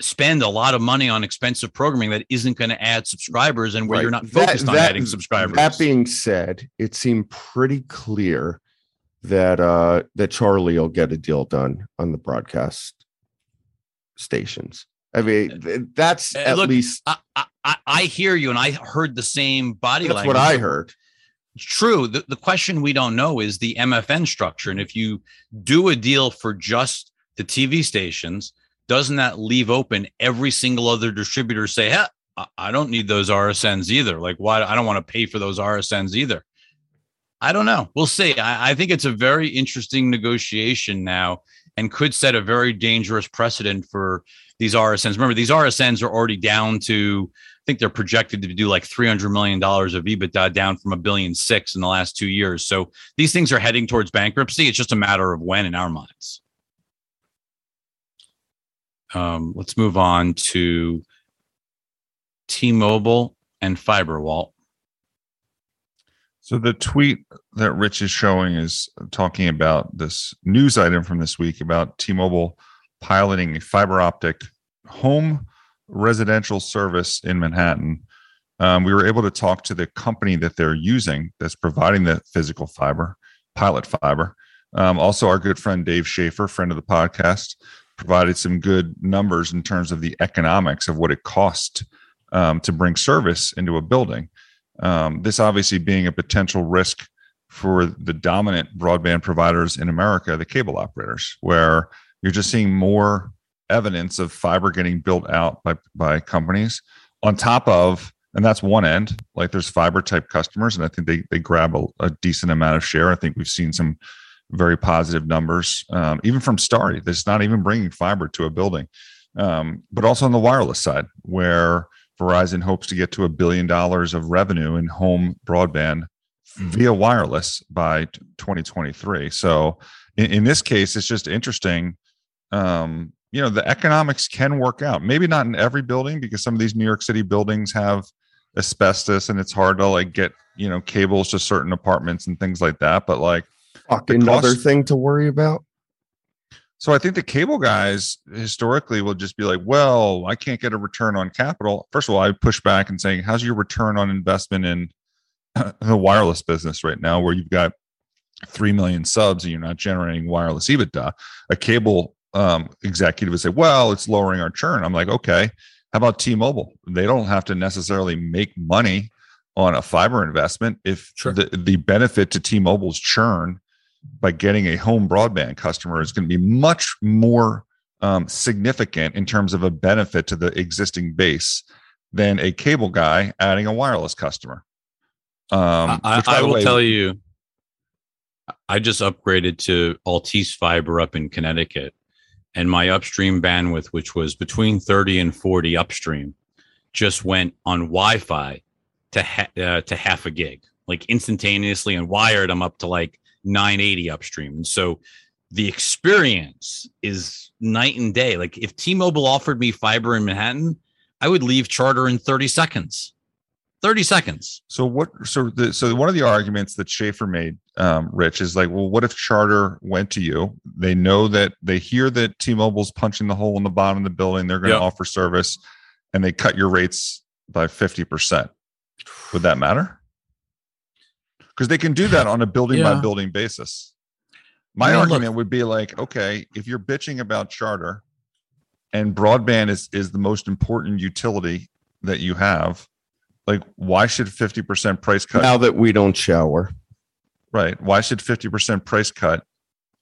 [SPEAKER 2] spend a lot of money on expensive programming that isn't going to add subscribers and where
[SPEAKER 1] Right.
[SPEAKER 2] you're not
[SPEAKER 1] That-
[SPEAKER 2] focused on
[SPEAKER 1] that-
[SPEAKER 2] adding subscribers.
[SPEAKER 1] That being said, it seemed pretty clear that uh that Charlie will get a deal done on the broadcast stations. I mean, that's
[SPEAKER 2] Uh,
[SPEAKER 1] at
[SPEAKER 2] look,
[SPEAKER 1] least
[SPEAKER 2] I, I, I- hear you, and I heard the same body language.
[SPEAKER 1] that's
[SPEAKER 2] language.
[SPEAKER 1] what I heard.
[SPEAKER 2] True. The, the question we don't know is the MFN structure. And if you do a deal for just the TV stations, doesn't that leave open every single other distributor say, hey, I- don't need those RSNs either. Like, why? I don't want to pay for those RSNs either. I don't know. We'll see. I, I think it's a very interesting negotiation now and could set a very dangerous precedent for these RSNs. Remember, these RSNs are already down to, I think they're projected to do like $300 million of EBITDA down from a billion six in the last two years. So these things are heading towards bankruptcy. It's just a matter of when in our minds. Um, let's move on to T-Mobile and Fiberwall.
[SPEAKER 3] So the tweet that Rich is showing is talking about this news item from this week about T-Mobile piloting a fiber optic home residential service in Manhattan. Um, we were able to talk to the company that they're using that's providing the physical fiber, Pilot Fiber. Um, also, our good friend Dave Schaeffer, friend of the podcast, provided some good numbers in terms of the economics of what it cost um, to bring service into a building. Um, this obviously being a potential risk for the dominant broadband providers in America, the cable operators, where you're just seeing more evidence of fiber getting built out by, by companies on top of, and that's one end, like there's fiber type customers, and I think they, they grab a, a decent amount of share. I think we've seen some very positive numbers, um, even from Starry, that's not even bringing fiber to a building. Um, but also on the wireless side, where Verizon hopes to get to a billion dollars of revenue in home broadband via wireless by 2023. So in, in this case, it's just interesting. Um, you know, the economics can work out. Maybe not in every building because some of these New York City buildings have asbestos and it's hard to like get, you know, cables to certain apartments and things like that. But like,
[SPEAKER 1] Fuck, another
[SPEAKER 3] cost-
[SPEAKER 1] thing to worry about.
[SPEAKER 3] so I think the cable guys historically will just be like, well, I can't get a return on capital. First of all, I push back and saying, how's your return on investment in the wireless business right now, where you've got three million subs and you're not generating wireless EBITDA? A cable um, executive would say, well, it's lowering our churn. I'm like, okay, how about T-Mobile? They don't have to necessarily make money on a fiber investment if
[SPEAKER 2] Sure.
[SPEAKER 3] the, the benefit to T-Mobile's churn by getting a home broadband customer is going to be much more um, significant in terms of a benefit to the existing base than a cable guy adding a wireless customer. Um,
[SPEAKER 2] I, I will
[SPEAKER 3] way,
[SPEAKER 2] tell you, I just upgraded to Altice Fiber up in Connecticut, and my upstream bandwidth, which was between 30 and 40 upstream, just went on Wi-Fi to ha- uh, to half a gig, like instantaneously. And wired, I'm up to like 980 upstream, and so the experience is night and day. Like if T-Mobile offered me fiber in Manhattan, I would leave Charter in 30 seconds. 30 seconds.
[SPEAKER 3] So what? So the so one of the arguments that Schaeffer made, um, Rich, is like, well, what if Charter went to you? They know that they hear that T-Mobile's punching the hole in the bottom of the building. They're going to
[SPEAKER 2] Yep.
[SPEAKER 3] offer service, and they cut your rates by fifty percent. Would that matter? Because they can do that on a building by building basis. My
[SPEAKER 2] I mean, look-
[SPEAKER 3] argument would be like, okay, if you're bitching about Charter, and broadband is is the most important utility that you have like why should 50% price cut
[SPEAKER 1] Now that we don't shower,
[SPEAKER 3] right why should 50% price cut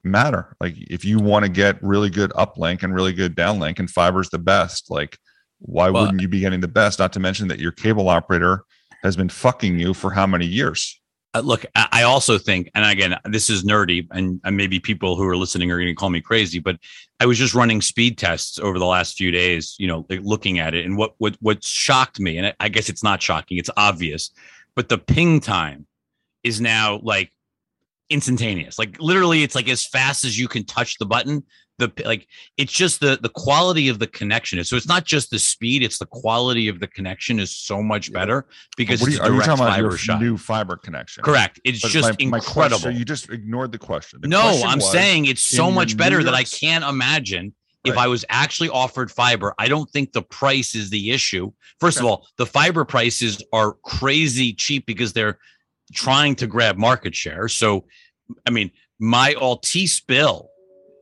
[SPEAKER 3] matter. Like if you want to get really good uplink and really good downlink, and fiber's the best, like why
[SPEAKER 2] Well-
[SPEAKER 3] wouldn't you be getting the best? Not to mention that your cable operator has been fucking you for how many years?
[SPEAKER 2] Uh, look, I also think, and again, this is nerdy, and, maybe people who are listening are going to call me crazy, but I was just running speed tests over the last few days, you know, like looking at it, and what what what shocked me, and I guess it's not shocking, it's obvious, but the ping time is now like instantaneous. Like literally, it's like as fast as you can touch the button. The like, it's just the the quality of the connection. So it's not just the speed; it's the quality of the connection is so much better because
[SPEAKER 3] What are you, are you talking about your
[SPEAKER 2] shot.
[SPEAKER 3] new fiber connection?
[SPEAKER 2] Correct. It's
[SPEAKER 3] But
[SPEAKER 2] just
[SPEAKER 3] my- my
[SPEAKER 2] incredible.
[SPEAKER 3] question- you just ignored the question. The
[SPEAKER 2] no,
[SPEAKER 3] question
[SPEAKER 2] I'm
[SPEAKER 3] was-
[SPEAKER 2] saying it's so much better that I can't imagine if
[SPEAKER 3] Right.
[SPEAKER 2] I was actually offered fiber. I don't think the price is the issue. First of all, the fiber prices are crazy cheap because they're trying to grab market share. So, I mean, my Altice bill,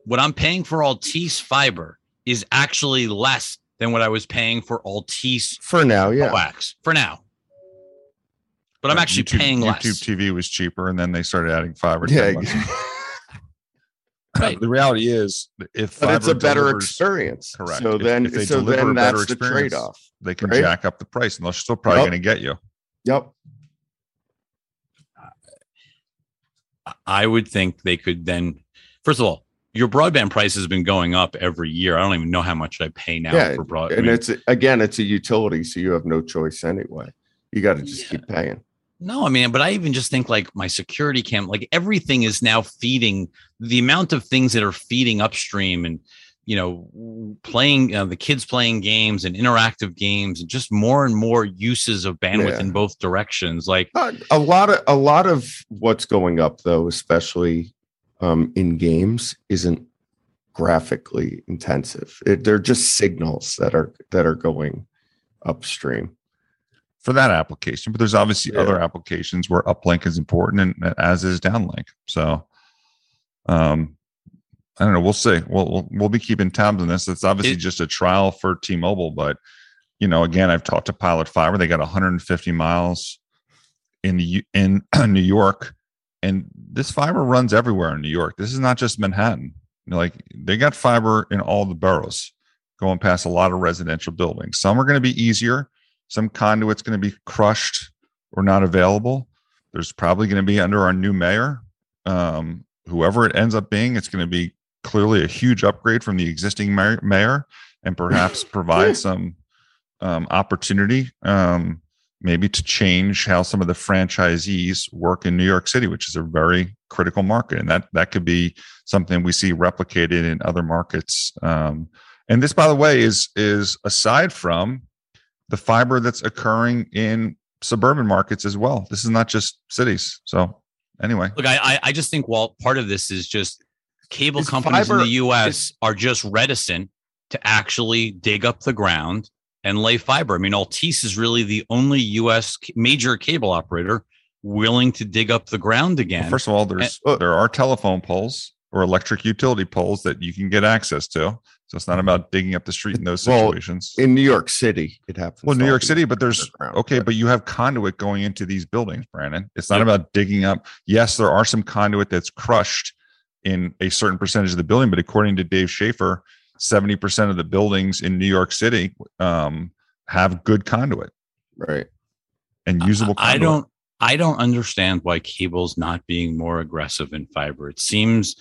[SPEAKER 2] what I'm paying for Altice fiber is actually less than what I was paying for Altice
[SPEAKER 1] For now, yeah.
[SPEAKER 2] coax for now. But I'm actually
[SPEAKER 3] YouTube-
[SPEAKER 2] paying less.
[SPEAKER 3] YouTube TV was cheaper, and then they started adding fiber. to
[SPEAKER 1] Yeah.
[SPEAKER 2] Right.
[SPEAKER 3] The reality is, if
[SPEAKER 1] but it's a better
[SPEAKER 3] delivers-
[SPEAKER 1] experience.
[SPEAKER 3] Correct.
[SPEAKER 1] So
[SPEAKER 3] If-
[SPEAKER 1] then,
[SPEAKER 3] if they
[SPEAKER 1] so then that's the trade-off.
[SPEAKER 3] they can
[SPEAKER 1] right?
[SPEAKER 3] jack up the price, and they're still probably
[SPEAKER 1] Yep.
[SPEAKER 3] going to get you.
[SPEAKER 1] Yep.
[SPEAKER 2] I would think they could then, first of all, your broadband price has been going up every year. I don't even know how much I pay now
[SPEAKER 1] Yeah,
[SPEAKER 2] for broad. I
[SPEAKER 1] And it's again, it's a utility, so you have no choice anyway. You got to just
[SPEAKER 2] Yeah.
[SPEAKER 1] keep paying.
[SPEAKER 2] no, I mean, but I even just think like my security cam, like everything is now feeding the amount of things that are feeding upstream and, you know, playing uh, the kids playing games and interactive games and just more and more uses of bandwidth
[SPEAKER 1] Yeah.
[SPEAKER 2] in both directions. Like,
[SPEAKER 1] Uh, a lot of a lot of what's going up though, especially um, in games, isn't graphically intensive. It, they're just signals that are that are going upstream.
[SPEAKER 3] for that application. But there's obviously
[SPEAKER 1] Yeah.
[SPEAKER 3] other applications where uplink is important, and as is downlink. So, um, I don't know. We'll see. We'll we'll, we'll be keeping tabs on this. It's obviously
[SPEAKER 2] It-
[SPEAKER 3] just a trial for T-Mobile, but you know, again, I've talked to Pilot Fiber. They got 150 miles in the in New York, and this fiber runs everywhere in New York. This is not just Manhattan. You know, like they got fiber in all the boroughs, going past a lot of residential buildings. Some are going to be easier some conduit's going to be crushed or not available. There's probably going to be under our new mayor, um, whoever it ends up being, it's going to be clearly a huge upgrade from the existing mayor, mayor and perhaps provide some um, opportunity, um, maybe to change how some of the franchisees work in New York City, which is a very critical market, and that that could be something we see replicated in other markets. Um, and this, by the way, is is aside from the fiber that's occurring in suburban markets as well. This is not just cities. So anyway,
[SPEAKER 2] Look, I, I, I just think, Walt, part of this is just cable
[SPEAKER 1] Is
[SPEAKER 2] companies
[SPEAKER 1] fiber-
[SPEAKER 2] in the U.S. are just reticent to actually dig up the ground and lay fiber. I mean, Altice is really the only U.S. major cable operator willing to dig up the ground again.
[SPEAKER 3] first of all, there's
[SPEAKER 1] Uh,
[SPEAKER 3] there are telephone poles or electric utility poles that you can get access to. So it's not about digging up the street in those
[SPEAKER 1] Well,
[SPEAKER 3] situations.
[SPEAKER 1] In New York City, it happens.
[SPEAKER 3] well, New York City, but there's okay, but you have conduit going into these buildings, Brandon. It's not
[SPEAKER 2] Yep.
[SPEAKER 3] about digging up. Yes, there are some conduit that's crushed in a certain percentage of the building, but according to Dave Schaeffer, 70% of the buildings in New York City um, have good conduit
[SPEAKER 1] right.
[SPEAKER 3] and usable
[SPEAKER 2] I
[SPEAKER 3] conduit.
[SPEAKER 2] don't I don't understand why cable's not being more aggressive in fiber. It seems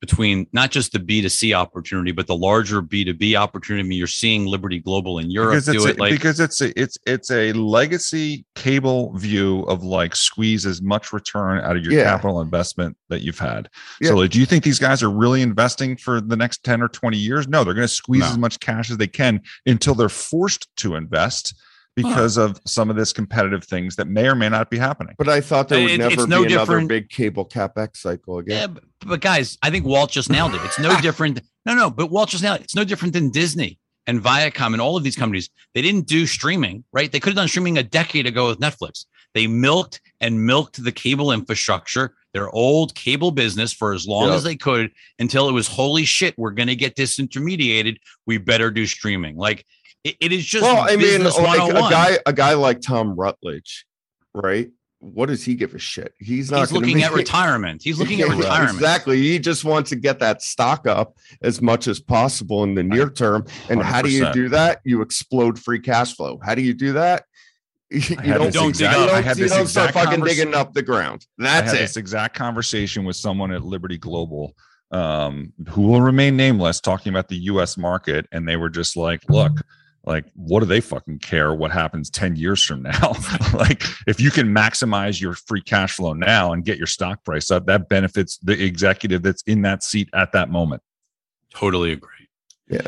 [SPEAKER 2] between not just the B2C opportunity, but the larger B2B opportunity. I mean, you're seeing Liberty Global in Europe
[SPEAKER 3] because it's
[SPEAKER 2] do
[SPEAKER 3] a,
[SPEAKER 2] it like
[SPEAKER 3] because it's a it's it's a legacy cable view of like squeeze as much return out of your
[SPEAKER 1] Yeah.
[SPEAKER 3] capital investment that you've had.
[SPEAKER 1] Yeah.
[SPEAKER 3] So like, do you think these guys are really investing for the next 10 or 20 years? No, they're going to squeeze
[SPEAKER 2] No.
[SPEAKER 3] as much cash as they can until they're forced to invest because of some of this competitive things that may or may not be happening.
[SPEAKER 1] But I thought there would
[SPEAKER 2] It-
[SPEAKER 1] never
[SPEAKER 2] it's
[SPEAKER 1] be
[SPEAKER 2] no
[SPEAKER 1] another
[SPEAKER 2] different-
[SPEAKER 1] big cable capex cycle
[SPEAKER 2] Yeah,
[SPEAKER 1] again.
[SPEAKER 2] but, but guys, I think Walt just nailed it. It's no different. No, no, but Walt just nailed it. It's no different than Disney and Viacom and all of these companies. They didn't do streaming, right? They could have done streaming a decade ago with Netflix. They milked and milked the cable infrastructure, their old cable business for as long
[SPEAKER 1] Yeah.
[SPEAKER 2] as they could until it was holy shit, we're going to get disintermediated. We better do streaming. Like it, it is just
[SPEAKER 1] well, I mean, like a guy, a guy like Tom Rutledge, right? what does he give a shit? He's not
[SPEAKER 2] He's looking at
[SPEAKER 1] it-
[SPEAKER 2] retirement. He's looking at retirement.
[SPEAKER 1] Exactly. He just wants to get that stock up as much as possible in the near term. And how do you do that? You explode free cash flow. How do you do that? You don't,
[SPEAKER 2] don't
[SPEAKER 1] dig
[SPEAKER 2] dig
[SPEAKER 1] up.
[SPEAKER 3] I had this exact
[SPEAKER 1] fucking digging up the ground. That's I
[SPEAKER 3] had
[SPEAKER 1] it.
[SPEAKER 3] this exact conversation with someone at Liberty Global um, who will remain nameless talking about the US market. And they were just like, look, like, what do they fucking care what happens 10 years from now? like, if you can maximize your free cash flow now and get your stock price up, that benefits the executive that's in that seat at that moment.
[SPEAKER 2] Totally agree.
[SPEAKER 1] Yeah.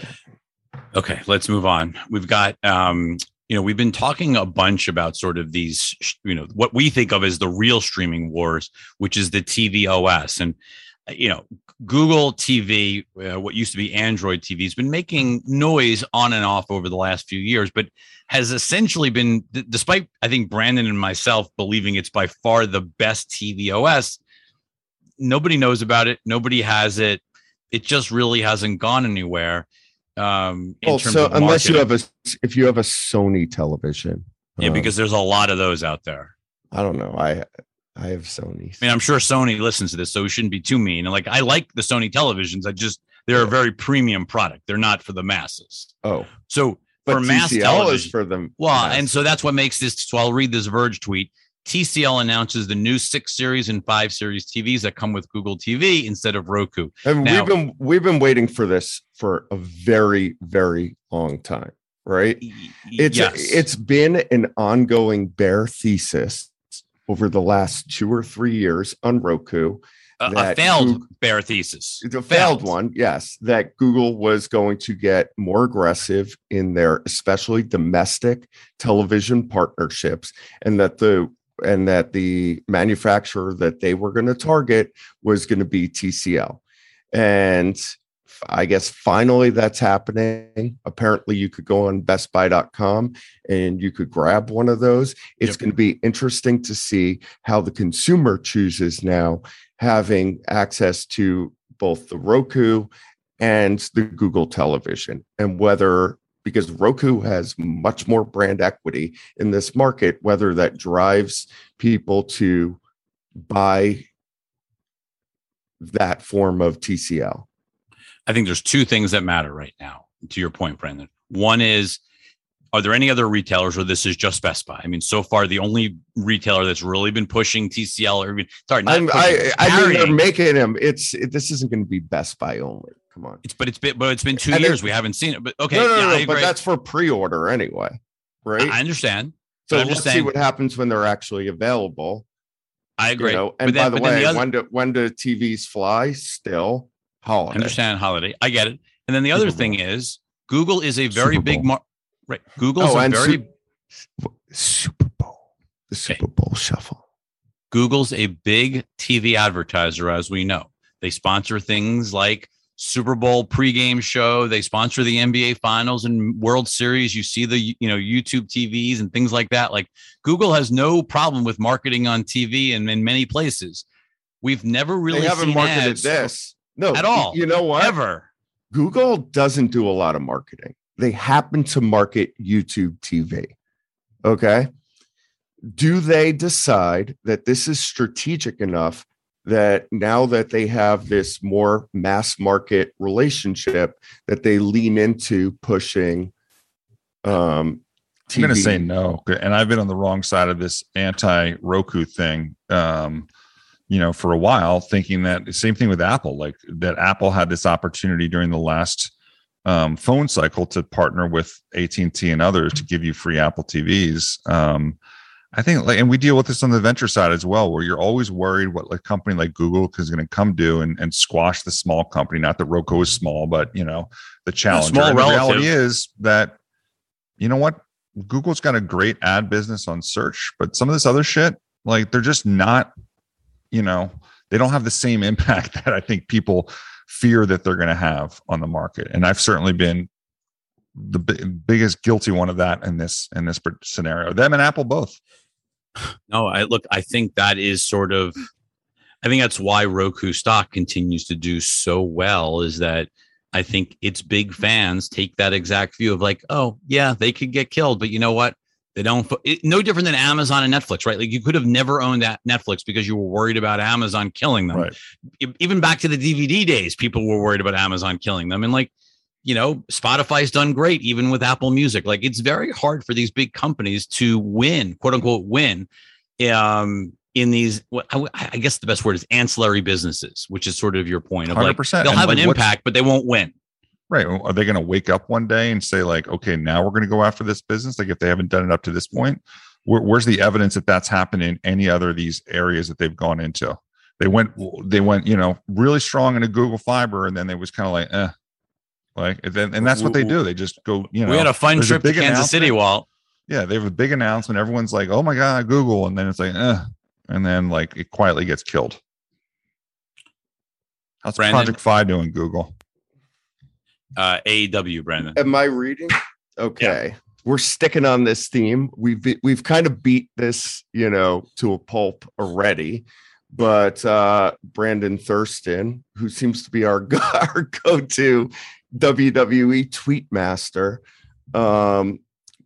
[SPEAKER 2] Okay, let's move on. We've got um, you know, we've been talking a bunch about sort of these, you know, what we think of as the real streaming wars, which is the TV OS. And you know, Google TV, uh, what used to be Android TV, has been making noise on and off over the last few years, but has essentially been, d- despite I think Brandon and myself believing it's by far the best TV OS, nobody knows about it. Nobody has it. It just really hasn't gone anywhere. Um, in
[SPEAKER 1] Well, so unless you have a if you have a Sony television.
[SPEAKER 2] yeah,
[SPEAKER 1] um,
[SPEAKER 2] because there's a lot of those out there.
[SPEAKER 1] I don't know. I I have Sony.
[SPEAKER 2] I mean, I'm sure Sony listens to this, so we shouldn't be too mean. And like, I like the Sony televisions. I just they're a very premium product. They're not for the masses.
[SPEAKER 1] oh,
[SPEAKER 2] So
[SPEAKER 1] but
[SPEAKER 2] for mass
[SPEAKER 1] TCL is
[SPEAKER 2] television,
[SPEAKER 1] for them.
[SPEAKER 2] well, and so that's what makes this. So I'll read this Verge tweet. TCL announces the new six series and five series TVs that come with Google TV instead of Roku.
[SPEAKER 1] And
[SPEAKER 2] Now-
[SPEAKER 1] we've been we've been waiting for this for a very very long time, right? It's
[SPEAKER 2] yes.
[SPEAKER 1] it's been an ongoing bear thesis over the last two or three years on Roku.
[SPEAKER 2] a, a failed
[SPEAKER 1] Google-
[SPEAKER 2] bear thesis.
[SPEAKER 1] The failed one, yes, that Google was going to get more aggressive in their especially domestic television partnerships, and that the and that the manufacturer that they were going to target was going to be TCL. And I guess finally that's happening. Apparently, you could go on bestbuy.com and you could grab one of those. It's
[SPEAKER 2] Yep.
[SPEAKER 1] going to be interesting to see how the consumer chooses now having access to both the Roku and the Google television and whether because Roku has much more brand equity in this market, whether that drives people to buy that form of TCL.
[SPEAKER 2] I think there's two things that matter right now. To your point, Brandon. One is, are there any other retailers, or this is just Best Buy? I mean, so far the only retailer that's really been pushing TCL, or even sorry, not
[SPEAKER 1] I'm,
[SPEAKER 2] pushing,
[SPEAKER 1] I, I mean, they're making them. It's it, this isn't going to be Best Buy only. Come on.
[SPEAKER 2] It's but it's been but it's been two
[SPEAKER 1] And
[SPEAKER 2] years.
[SPEAKER 1] it-
[SPEAKER 2] we haven't seen it. But okay,
[SPEAKER 1] no, no,
[SPEAKER 2] yeah,
[SPEAKER 1] no, no, but that's for pre-order anyway, right?
[SPEAKER 2] I understand.
[SPEAKER 1] so
[SPEAKER 2] I'm
[SPEAKER 1] let's
[SPEAKER 2] just
[SPEAKER 1] see what happens when they're actually available.
[SPEAKER 2] I
[SPEAKER 1] You
[SPEAKER 2] agree.
[SPEAKER 1] know? And
[SPEAKER 2] then-
[SPEAKER 1] by the way,
[SPEAKER 2] the other-
[SPEAKER 1] when do when do TVs fly? Still holiday.
[SPEAKER 2] understand holiday. I get it. And then the other
[SPEAKER 1] Super
[SPEAKER 2] thing
[SPEAKER 1] Bowl.
[SPEAKER 2] is Google is a very big mar- right. Google's
[SPEAKER 1] Oh,
[SPEAKER 2] a very
[SPEAKER 1] Su- Super Bowl, the Super Bowl shuffle.
[SPEAKER 2] Google's a big TV advertiser, as we know. They sponsor things like Super Bowl pregame show. They sponsor the NBA Finals and World Series. You see the you know YouTube TVs and things like that. Like Google has no problem with marketing on TV and in many places. We've never really
[SPEAKER 1] they haven't marketed
[SPEAKER 2] ads
[SPEAKER 1] this. No,
[SPEAKER 2] at all.
[SPEAKER 1] You know what?
[SPEAKER 2] ever.
[SPEAKER 1] Google doesn't do a lot of marketing. They happen to market YouTube TV. Okay. Do they decide that this is strategic enough that now that they have this more mass market relationship that they lean into pushing um
[SPEAKER 3] I'm going to say no, and I've been on the wrong side of this anti Roku thing. Um, you know, for a while, thinking that same thing with Apple, like that Apple had this opportunity during the last um, phone cycle to partner with AT and others to give you free Apple TVs. Um, I think, like, and we deal with this on the venture side as well, where you're always worried what a company like Google is going to come do and, and squash the small company. Not that Roku is small, but you know, the challenge. the reality is that you know what Google's got a great ad business on search, but some of this other shit, like they're just not, you know, they don't have the same impact that I think people fear that they're going to have on the market. And I've certainly been the bi- biggest guilty one of that in this in this scenario. Them and Apple both.
[SPEAKER 2] No, I look, I think that is sort of I think that's why Roku stock continues to do so well is that I think its big fans take that exact view of like, oh, yeah, they could get killed, but you know what? They don't. It, no different than Amazon and Netflix, right? Like you could have never owned that Netflix because you were worried about Amazon killing them.
[SPEAKER 3] Right.
[SPEAKER 2] Even back to the DVD days, people were worried about Amazon killing them, and like you know, Spotify's done great even with Apple Music. Like it's very hard for these big companies to win, quote unquote, win. Um, in these, I, I guess the best word is ancillary businesses, which is sort of your point of like
[SPEAKER 3] 100%.
[SPEAKER 2] they'll
[SPEAKER 3] And,
[SPEAKER 2] have an impact, but they won't win.
[SPEAKER 3] Right. Are they going to wake up one day and say like, okay, now we're going to go after this business? Like if they haven't done it up to this point, where, where's the evidence that that's happened in any other of these areas that they've gone into? They went, they went, you know, really strong into Google Fiber, and then they was kind of like, eh, like, and, then, and that's what they do. They just go, you know,
[SPEAKER 2] we had a fun
[SPEAKER 3] there's a
[SPEAKER 2] trip to Kansas City. Walt.
[SPEAKER 3] yeah, they have a big announcement. Everyone's like, oh my god, Google, and then it's like, eh, and then like it quietly gets killed. How's
[SPEAKER 2] Brandon?
[SPEAKER 3] Project Fi doing, Google?
[SPEAKER 2] Uh, AEW, Brandon.
[SPEAKER 1] Am I reading? Okay. We're sticking on this theme. We've we've kind of beat this, you know, to a pulp already. But uh Brandon Thurston, who seems to be our go- our go-to WWE tweet master, um,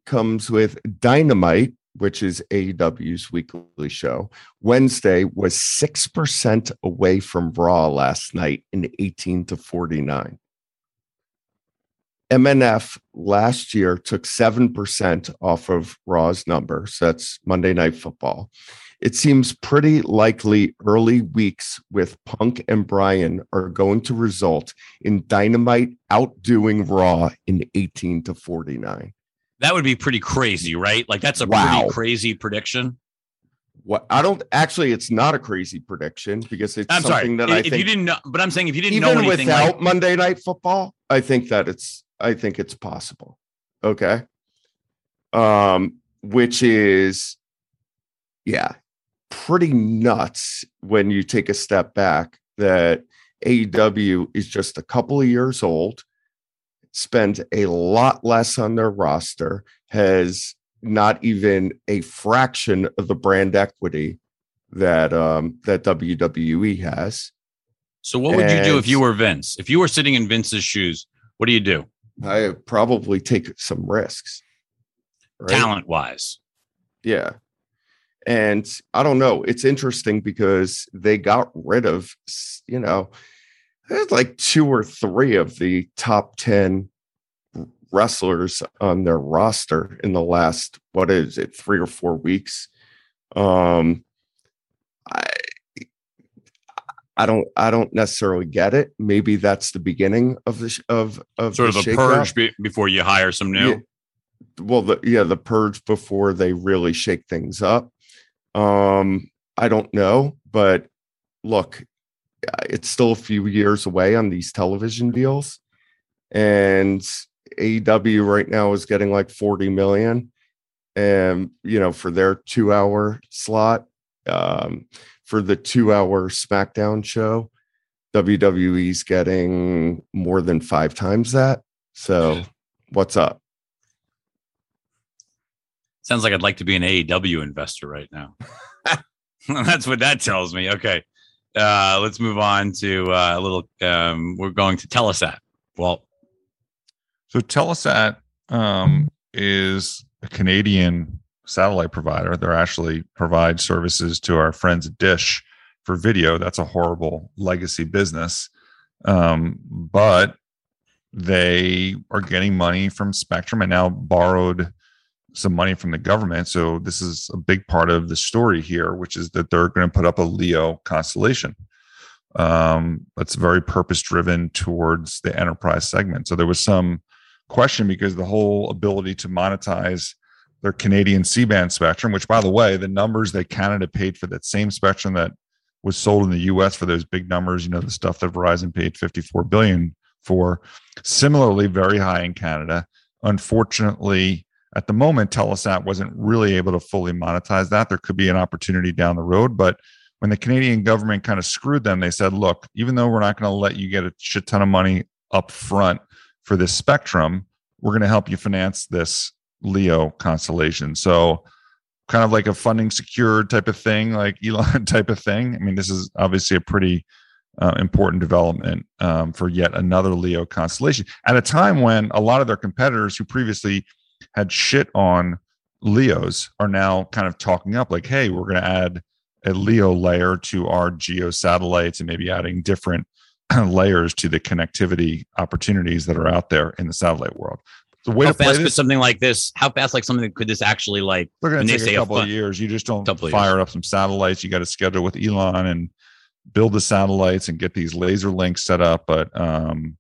[SPEAKER 1] comes with Dynamite, which is AEW's weekly show. Wednesday was 6% away from Raw last night in 18 to 49. MNF last year took 7% off of Raw's numbers. That's Monday Night Football. It seems pretty likely early weeks with Punk and Bryan are going to result in Dynamite outdoing Raw in 18 to 49.
[SPEAKER 2] That would be pretty crazy, right? Like that's a
[SPEAKER 1] Wow.
[SPEAKER 2] pretty crazy prediction.
[SPEAKER 1] What I don't actually, it's not a crazy prediction because it's
[SPEAKER 2] I'm
[SPEAKER 1] something
[SPEAKER 2] sorry.
[SPEAKER 1] that I
[SPEAKER 2] if
[SPEAKER 1] think
[SPEAKER 2] you didn't know, but I'm saying if you didn't know
[SPEAKER 1] even
[SPEAKER 2] anything,
[SPEAKER 1] without
[SPEAKER 2] like,
[SPEAKER 1] Monday Night Football, I think that it's I think it's possible. Okay. Um, which is yeah, pretty nuts when you take a step back that AEW is just a couple of years old, spends a lot less on their roster, has not even a fraction of the brand equity that um that WWE has.
[SPEAKER 2] so what would you do if you were Vince? If you were sitting in Vince's shoes, what do you do,
[SPEAKER 1] I probably take some risks. right?
[SPEAKER 2] talent wise?
[SPEAKER 1] Yeah. And I don't know. It's interesting because they got rid of, you know, there's like two or three of the top 10 wrestlers on their roster in the last, what is it, three or four weeks. Um, I, I don't, I don't necessarily get it. Maybe that's the beginning of the, of, of
[SPEAKER 2] Sort of a purge be- before you hire some new.
[SPEAKER 1] Yeah. well the yeah the purge before they really shake things up um i don't know but look it's still a few years away on these television deals and AEW right now is getting like 40 million and you know for their 2 hour slot um for the 2 hour SmackDown show WWE's getting more than 5 times that so what's up
[SPEAKER 2] Sounds like I'd like to be an AEW investor right now. That's what that tells me. Okay. Uh, let's move on to uh, a little. Um, we're going to Telesat. Well,
[SPEAKER 3] So Telesat um, is a Canadian satellite provider. They actually provide services to our friends Dish for video. That's a horrible legacy business, um, but they are getting money from Spectrum and now borrowed some money from the government. So this is a big part of the story here, which is that they're going to put up a LEO constellation. Um, that's very purpose driven towards the enterprise segment. So there was some question because the whole ability to monetize their Canadian C-band spectrum, which by the way, the numbers that Canada paid for that same spectrum that was sold in the US for those big numbers, you know, the stuff that Verizon paid 54 billion for, similarly very high in Canada. Unfortunately, at the moment, Telesat wasn't really able to fully monetize that. There could be an opportunity down the road, but when the Canadian government kind of screwed them, they said, look, even though we're not going to let you get a shit ton of money up front for this spectrum, we're going to help you finance this Leo constellation. So, kind of like a funding secured type of thing, like Elon type of thing. I mean, this is obviously a pretty uh, important development um, for yet another Leo constellation at a time when a lot of their competitors who previously had shit on leos are now kind of talking up like hey we're going to add a leo layer to our geo satellites and maybe adding different layers to the connectivity opportunities that are out there in the satellite world the way
[SPEAKER 2] how
[SPEAKER 3] to play
[SPEAKER 2] fast could something like this? How fast, like something could this actually like?
[SPEAKER 3] they're going to take a couple of years you just don't fire up some satellites you got to schedule with elon and build the satellites and get these laser links set up but um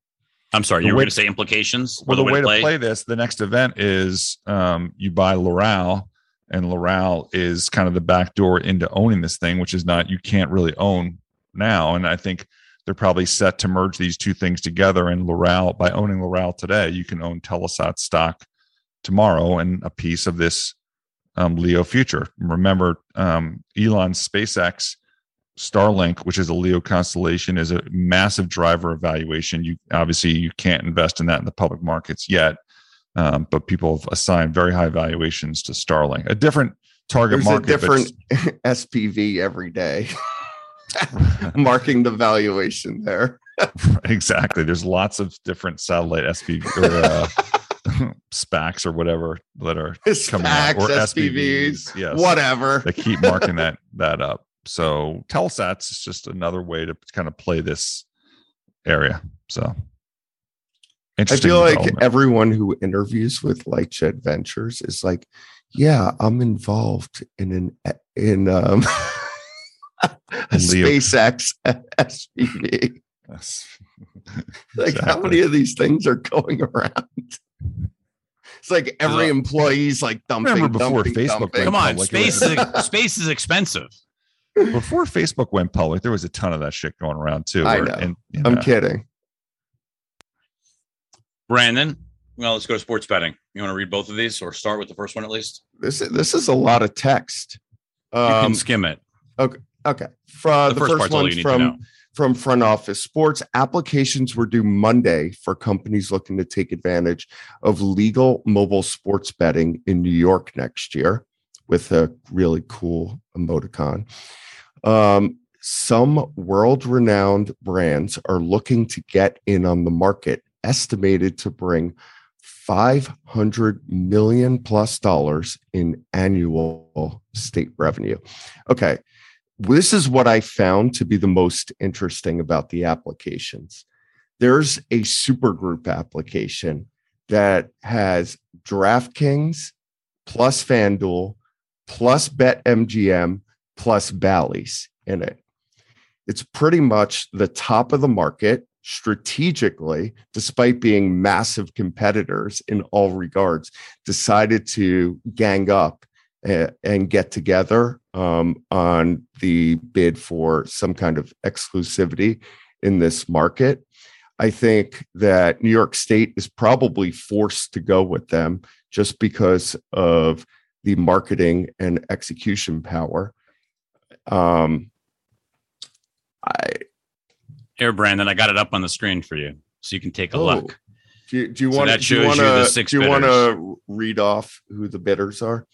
[SPEAKER 2] I'm sorry, you were going to say implications.
[SPEAKER 3] well,
[SPEAKER 2] or
[SPEAKER 3] the way to
[SPEAKER 2] play?
[SPEAKER 3] play this, the next event is um, you buy Loral, and Loral is kind of the back door into owning this thing, which is not you can't really own now. And I think they're probably set to merge these two things together. And Loral, by owning Loral today, you can own Telesat stock tomorrow and a piece of this um, Leo future. Remember, um, Elon's SpaceX Starlink, which is a Leo constellation, is a massive driver of valuation. You obviously you can't invest in that in the public markets yet, um, but people have assigned very high valuations to Starlink. A different target market
[SPEAKER 1] There's a
[SPEAKER 3] market, but
[SPEAKER 1] different SPV every day, marking the valuation there.
[SPEAKER 3] exactly. There's lots of different satellite SPV or uh, SPACs or whatever that are coming out,
[SPEAKER 1] SPACs,
[SPEAKER 3] or
[SPEAKER 1] SPVs,
[SPEAKER 3] SPVs, yes.
[SPEAKER 1] whatever.
[SPEAKER 3] they keep marking that that up. So Telesats is just another way to kind of play this area. So
[SPEAKER 1] I feel like everyone who interviews with Lightshed Ventures is like, yeah, I'm involved in an in um, SpaceX SPV.
[SPEAKER 3] Yes.
[SPEAKER 1] Like, how many of these things are going around? It's like every
[SPEAKER 2] Look.
[SPEAKER 1] employee's like dumping.
[SPEAKER 3] Remember before
[SPEAKER 1] dumping,
[SPEAKER 3] Facebook
[SPEAKER 1] dumping.
[SPEAKER 2] Come on,
[SPEAKER 3] public,
[SPEAKER 2] space
[SPEAKER 3] it
[SPEAKER 2] is space is expensive.
[SPEAKER 3] before Facebook went public, there was a ton of that shit going around too.
[SPEAKER 1] I know.
[SPEAKER 3] And, you
[SPEAKER 1] I'm
[SPEAKER 3] know,
[SPEAKER 1] kidding.
[SPEAKER 2] Brandon, well, let's go to sports betting. You want to read both of these, or start with the first one at least?
[SPEAKER 1] This is, this is a lot of text.
[SPEAKER 2] You
[SPEAKER 1] Um,
[SPEAKER 2] can skim it.
[SPEAKER 1] okay. From
[SPEAKER 2] The
[SPEAKER 1] the,
[SPEAKER 2] first
[SPEAKER 1] first,
[SPEAKER 2] part's
[SPEAKER 1] one's
[SPEAKER 2] need to know.
[SPEAKER 1] from from front office sports applications were due Monday for companies looking to take advantage of legal mobile sports betting in New York next year with a really cool emoticon. Um, some world renowned brands are looking to get in on the market, estimated to bring 500 million plus dollars in annual state revenue. Okay. This is what I found to be the most interesting about the applications. There's a supergroup application that has DraftKings plus FanDuel plus BetMGM plus Bally's in it. It's pretty much the top of the market strategically, despite being massive competitors in all regards, decided to gang up and get together um, on the bid for some kind of exclusivity in this market. I think that New York State is probably forced to go with them just because of the marketing and execution power. Um, I
[SPEAKER 2] Here, Brandon, I got it up on the screen for you, so you can take a
[SPEAKER 1] Oh,
[SPEAKER 2] look.
[SPEAKER 1] do you, do you
[SPEAKER 2] So
[SPEAKER 1] want
[SPEAKER 2] that
[SPEAKER 1] to
[SPEAKER 2] shows
[SPEAKER 1] do
[SPEAKER 2] you
[SPEAKER 1] you
[SPEAKER 2] the
[SPEAKER 1] to
[SPEAKER 2] six
[SPEAKER 1] do you want to read off who the bidders are?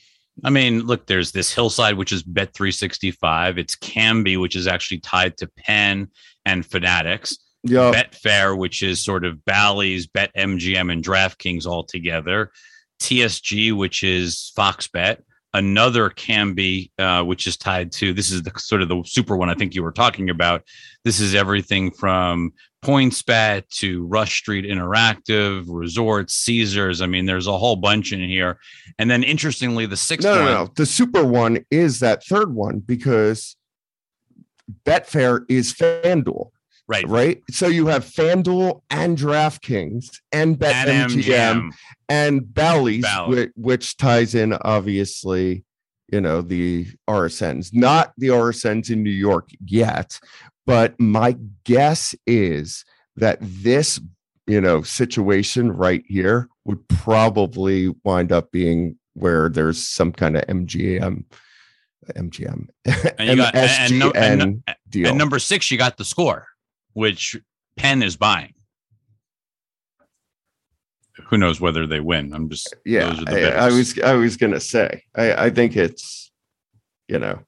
[SPEAKER 2] I mean, look, there's this hillside, which is Bet 365. It's Kambi, which is actually tied to Penn and Fanatics.
[SPEAKER 1] Yeah,
[SPEAKER 2] Betfair, which is sort of Bally's, Bet MGM, and DraftKings all together. TSG, which is Fox Bet. Another Kambi, uh, which is tied to this is the sort of the super one I think you were talking about. This is everything from PointsBet to Rush Street Interactive, Resorts, Caesars. I mean, there's a whole bunch in here. And then interestingly, the sixth
[SPEAKER 1] no, no,
[SPEAKER 2] one,
[SPEAKER 1] no. The super one is that third one because Betfair is FanDuel,
[SPEAKER 2] right?
[SPEAKER 1] right? So you have FanDuel and DraftKings and BetMGM
[SPEAKER 2] MGM.
[SPEAKER 1] and Bally's,
[SPEAKER 2] Bally.
[SPEAKER 1] which, which ties in obviously, you know, the RSNs, not the RSNs in New York yet, but my guess is that this, you know, situation right here would probably wind up being where there's some kind of MGM, MGM,
[SPEAKER 2] And you got and, no- and,
[SPEAKER 1] deal.
[SPEAKER 2] And number six, you got the score, which Penn is buying. Who knows whether they win? I'm just
[SPEAKER 1] yeah,
[SPEAKER 2] those are the
[SPEAKER 1] I, I was I was gonna say I, I think it's you know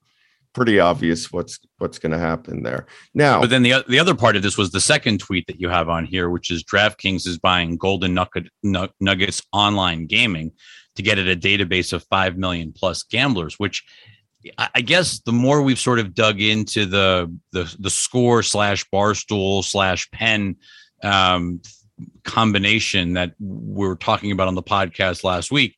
[SPEAKER 1] pretty obvious what's what's going to happen there. Now,
[SPEAKER 2] but then the the other part of this was the second tweet that you have on here, which is DraftKings is buying Golden Nugget, Nuggets online gaming to get at a database of five million plus gamblers, which I guess the more we've sort of dug into the the the score slash barstool slash Penn um, combination that we are talking about on the podcast last week,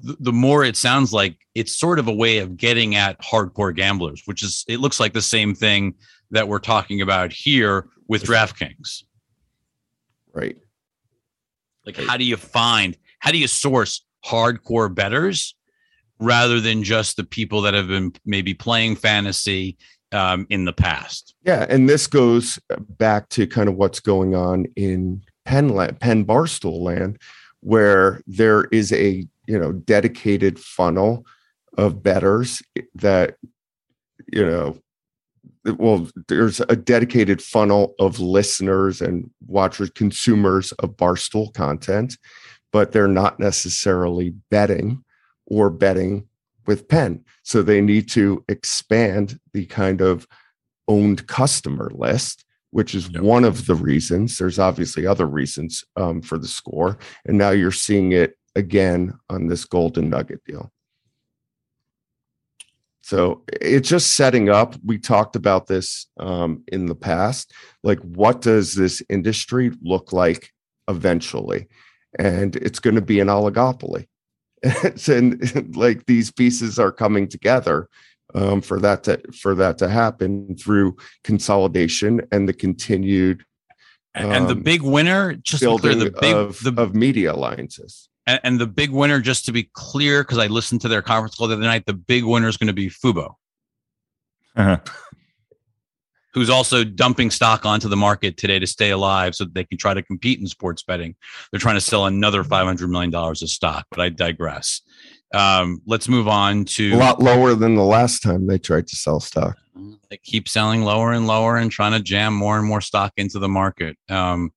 [SPEAKER 2] the, more it sounds like it's sort of a way of getting at hardcore gamblers, which is it looks like the same thing that we're talking about here with DraftKings.
[SPEAKER 1] Right.
[SPEAKER 2] Like, how do you find, how do you source hardcore betters rather than just the people that have been maybe playing fantasy um, in the past.
[SPEAKER 1] Yeah, and this goes back to kind of what's going on in Penn Penn Barstool land, where there is a you know dedicated funnel of betters that you know well there's a dedicated funnel of listeners and watchers consumers of barstool content but they're not necessarily betting or betting with Penn. So they need to expand the kind of owned customer list, which is yep. one of the reasons. There's obviously other reasons um, for the score. And now you're seeing it again on this Golden Nugget deal. So it's just setting up. We talked about this um, in the past. Like, what does this industry look like eventually? And it's going to be an oligopoly. and like these pieces are coming together um, for that to for that to happen through consolidation and the continued
[SPEAKER 2] um, and the um, big winner just building the big
[SPEAKER 1] of,
[SPEAKER 2] the,
[SPEAKER 1] of media alliances
[SPEAKER 2] and, and, the big winner just to be clear because i listened to their conference call the other night the big winner is going to be fubo uh-huh who's also dumping stock onto the market today to stay alive so that they can try to compete in sports betting. They're trying to sell another $500 million of stock, but I digress. Um, let's move on to
[SPEAKER 1] a lot lower than the last time they tried to sell stock.
[SPEAKER 2] They keep selling lower and lower and trying to jam more and more stock into the market. Um,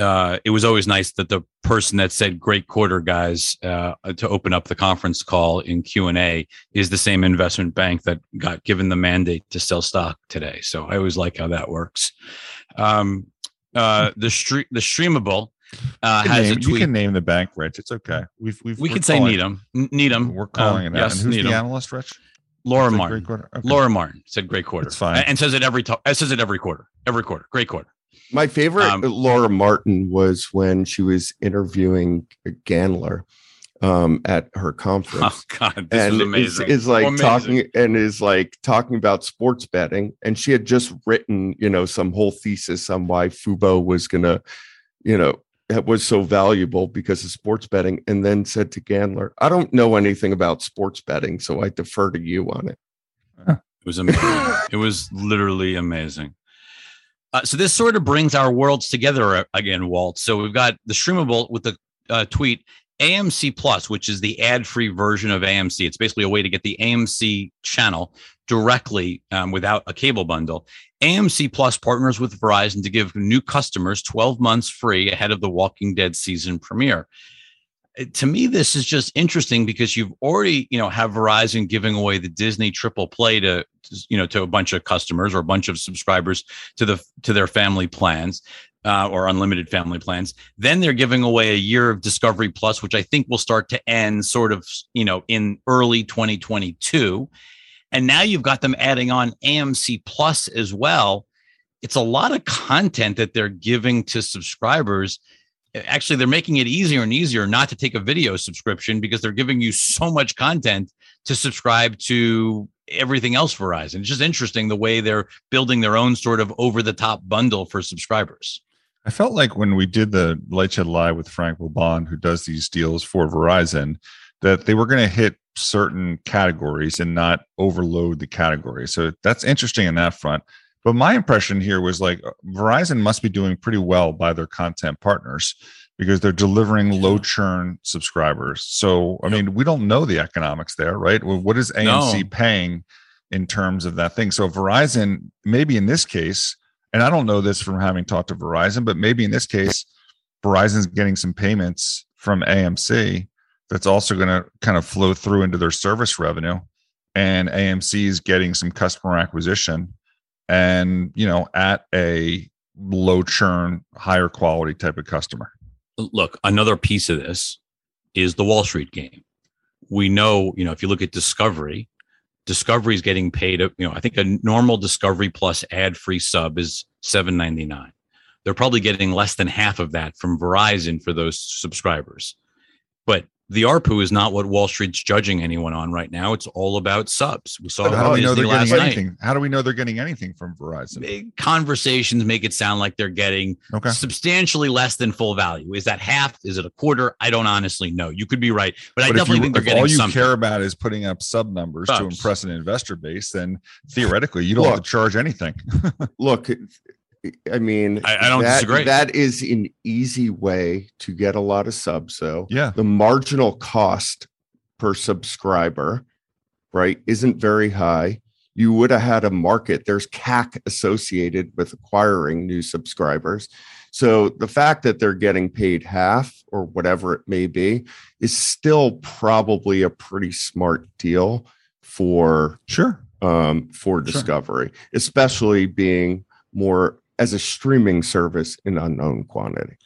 [SPEAKER 2] uh, it was always nice that the person that said "great quarter, guys" uh, to open up the conference call in Q and A is the same investment bank that got given the mandate to sell stock today. So I always like how that works. Um, uh, the street, the streamable. Uh, has
[SPEAKER 3] name,
[SPEAKER 2] a tweet.
[SPEAKER 3] You can name the bank, Rich. It's okay. We've we've
[SPEAKER 2] we can say Needham. Needham.
[SPEAKER 3] We're calling um, it. Yes, and who's Needham. the analyst, Rich?
[SPEAKER 2] Laura Martin. Okay. Laura Martin said great quarter.
[SPEAKER 3] It's fine.
[SPEAKER 2] And says it every to- says it every quarter. Every quarter. Great quarter.
[SPEAKER 1] My favorite um, Laura Martin was when she was interviewing Gandler um, at her conference.
[SPEAKER 2] Oh God, this and is amazing.
[SPEAKER 1] Is, is like amazing. talking and is like talking about sports betting, and she had just written, you know, some whole thesis on why Fubo was gonna, you know, that was so valuable because of sports betting, and then said to Gandler, "I don't know anything about sports betting, so I defer to you on it."
[SPEAKER 2] It was amazing. it was literally amazing. Uh, so this sort of brings our worlds together uh, again, Walt. So we've got the streamable with the uh, tweet AMC Plus, which is the ad-free version of AMC. It's basically a way to get the AMC channel directly um, without a cable bundle. AMC Plus partners with Verizon to give new customers 12 months free ahead of the Walking Dead season premiere to me this is just interesting because you've already you know have verizon giving away the disney triple play to you know to a bunch of customers or a bunch of subscribers to the to their family plans uh, or unlimited family plans. Then they're giving away a year of discovery plus which i think will start to end sort of you know in early 2022 and now you've got them adding on amc plus as well. It's a lot of content that they're giving to subscribers actually they're making it easier and easier not to take a video subscription because they're giving you so much content to subscribe to everything else Verizon. It's just interesting the way they're building their own sort of over the top bundle for subscribers.
[SPEAKER 3] I felt like when we did the Lightshed Live with Frank Boulben, who does these deals for Verizon, that they were going to hit certain categories and not overload the category. So that's interesting in that front. But my impression here was like uh, Verizon must be doing pretty well by their content partners because they're delivering low churn subscribers. So, I mean, we don't know the economics there, right? Well, what is AMC no. paying in terms of that thing? So, Verizon, maybe in this case, and I don't know this from having talked to Verizon, but maybe in this case, Verizon's getting some payments from AMC that's also going to kind of flow through into their service revenue and AMC is getting some customer acquisition and, you know, at a low churn, higher quality type of customer.
[SPEAKER 2] Look, another piece of this is the Wall Street game. We know, you know, if you look at Discovery, Discovery is getting paid, you know, I think a normal Discovery Plus ad free sub is seven ninety nine. They're probably getting less than half of that from Verizon for those subscribers. But the ARPU is not what Wall Street's judging anyone on right now. It's all about subs. We saw
[SPEAKER 3] how do we know they're getting
[SPEAKER 2] night.
[SPEAKER 3] anything? How do we know they're getting anything from Verizon?
[SPEAKER 2] Conversations make it sound like they're getting
[SPEAKER 3] okay.
[SPEAKER 2] substantially less than full value. Is that half? Is it a quarter? I don't honestly know. You could be right, but, but I definitely
[SPEAKER 3] you,
[SPEAKER 2] think they're getting
[SPEAKER 3] all you
[SPEAKER 2] something.
[SPEAKER 3] care about is putting up sub numbers subs. to impress an investor base. Then theoretically, you don't look, have to charge anything.
[SPEAKER 1] look, I mean,
[SPEAKER 2] I, I don't
[SPEAKER 1] that,
[SPEAKER 2] disagree.
[SPEAKER 1] That is an easy way to get a lot of subs. So,
[SPEAKER 3] yeah,
[SPEAKER 1] the marginal cost per subscriber, right, isn't very high. You would have had a market. There's CAC associated with acquiring new subscribers. So, the fact that they're getting paid half or whatever it may be is still probably a pretty smart deal for
[SPEAKER 3] sure
[SPEAKER 1] um, for discovery, sure. especially being more as a streaming service in unknown quantity.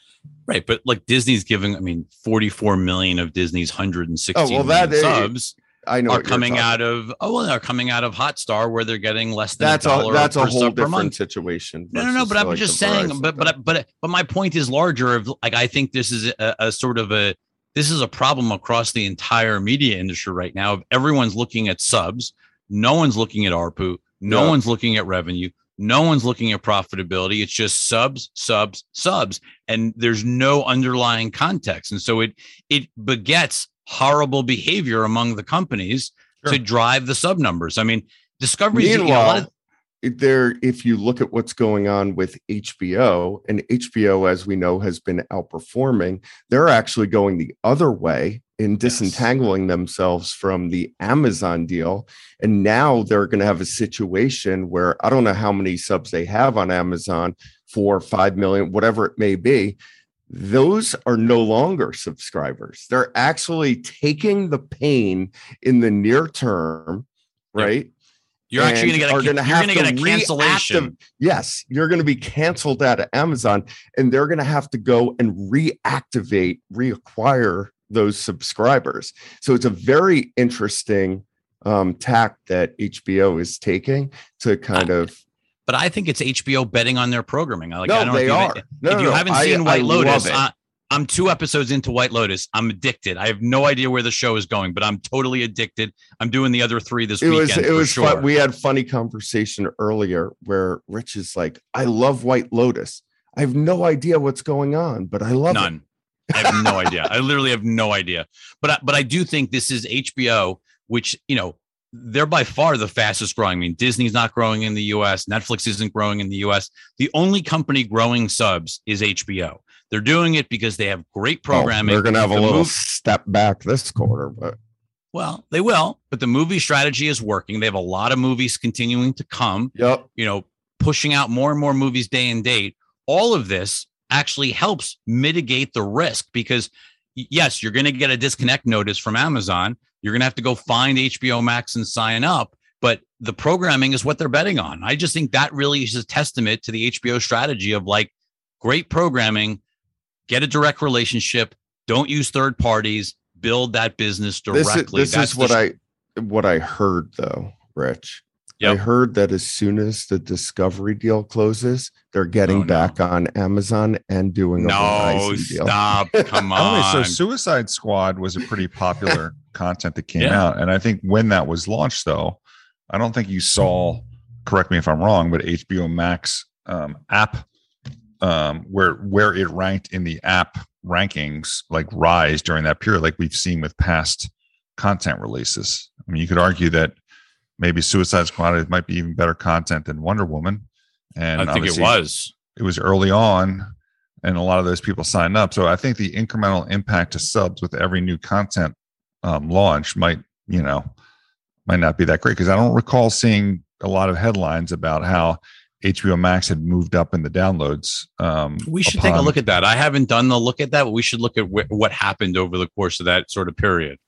[SPEAKER 2] Right, but like Disney's giving, I mean, 44 million of Disney's 160 oh, well, that, subs
[SPEAKER 1] I know
[SPEAKER 2] are coming out of oh well, they're coming out of Hotstar where they're getting less than
[SPEAKER 1] that's
[SPEAKER 2] a,
[SPEAKER 1] a that's a
[SPEAKER 2] whole
[SPEAKER 1] different situation.
[SPEAKER 2] No, no, no. But I'm like just saying. But but but but my point is larger. Of like, I think this is a, a sort of a this is a problem across the entire media industry right now. Everyone's looking at subs. No one's looking at ARPU. No yeah. one's looking at revenue. No one's looking at profitability. It's just subs, subs, subs, and there's no underlying context. And so it it begets horrible behavior among the companies sure. to drive the sub numbers. I mean, Discovery.
[SPEAKER 1] Meanwhile, you know, of- there, if you look at what's going on with HBO, and HBO, as we know, has been outperforming, they're actually going the other way in disentangling yes. themselves from the Amazon deal. And now they're going to have a situation where I don't know how many subs they have on Amazon, four, five million, whatever it may be. Those are no longer subscribers. They're actually taking the pain in the near term, right?
[SPEAKER 2] You're actually going to get a, you're going to get a cancellation.
[SPEAKER 1] Yes, you're going to be canceled out of Amazon, and they're going to have to go and reactivate, reacquire those subscribers. So it's a very interesting um, tack that HBO is taking to kind of.
[SPEAKER 2] But I think it's HBO betting on their programming. Like,
[SPEAKER 1] no,
[SPEAKER 2] I don't
[SPEAKER 1] they
[SPEAKER 2] know
[SPEAKER 1] are.
[SPEAKER 2] If,
[SPEAKER 1] you,
[SPEAKER 2] if
[SPEAKER 1] no,
[SPEAKER 2] haven't
[SPEAKER 1] I,
[SPEAKER 2] seen White
[SPEAKER 1] I
[SPEAKER 2] Lotus, I, I'm two episodes into White Lotus. I'm addicted. I have no idea where the show is going, but I'm totally addicted. I'm doing the other three this
[SPEAKER 1] it
[SPEAKER 2] weekend.
[SPEAKER 1] Was, it was
[SPEAKER 2] sure.
[SPEAKER 1] fun. We had funny conversation earlier where Rich is like, "I love White Lotus. I have no idea what's going on, but I love
[SPEAKER 2] None.
[SPEAKER 1] it."
[SPEAKER 2] I have no idea. I literally have no idea. But I, but I do think this is HBO, which you know they're by far the fastest growing. I mean, Disney's not growing in the U.S. Netflix isn't growing in the U.S. The only company growing subs is HBO. They're doing it because they have great programming.
[SPEAKER 1] Oh, they're going to have a little step back this quarter, but
[SPEAKER 2] well, they will. But the movie strategy is working. They have a lot of movies continuing to come.
[SPEAKER 1] Yep.
[SPEAKER 2] You know, pushing out more and more movies day and date. All of this actually helps mitigate the risk because yes, you're going to get a disconnect notice from Amazon. You're going to have to go find HBO Max and sign up, but the programming is what they're betting on. I just think that really is a testament to the HBO strategy of like great programming, get a direct relationship, don't use third parties, build that business directly.
[SPEAKER 1] This is, this is what I what I heard though, Rich. Yep. I heard that as soon as the Discovery deal closes, they're getting oh, back no. on Amazon and doing a
[SPEAKER 2] no,
[SPEAKER 1] Verizon
[SPEAKER 2] deal. stop! Come on.
[SPEAKER 3] so Suicide Squad was a pretty popular content that came yeah. out, and I think when that was launched, though, I don't think you saw. Correct me if I'm wrong, but HBO Max um, app, um, where where it ranked in the app rankings, like rise during that period, like we've seen with past content releases. I mean, you could argue that maybe Suicide Squad might be even better content than Wonder Woman. And
[SPEAKER 2] I think it was.
[SPEAKER 3] It was early on, and a lot of those people signed up. So I think the incremental impact to subs with every new content um, launch might, you know, might not be that great because I don't recall seeing a lot of headlines about how HBO Max had moved up in the downloads. Um,
[SPEAKER 2] we should upon- take a look at that. I haven't done the look at that, but we should look at wh- what happened over the course of that sort of period.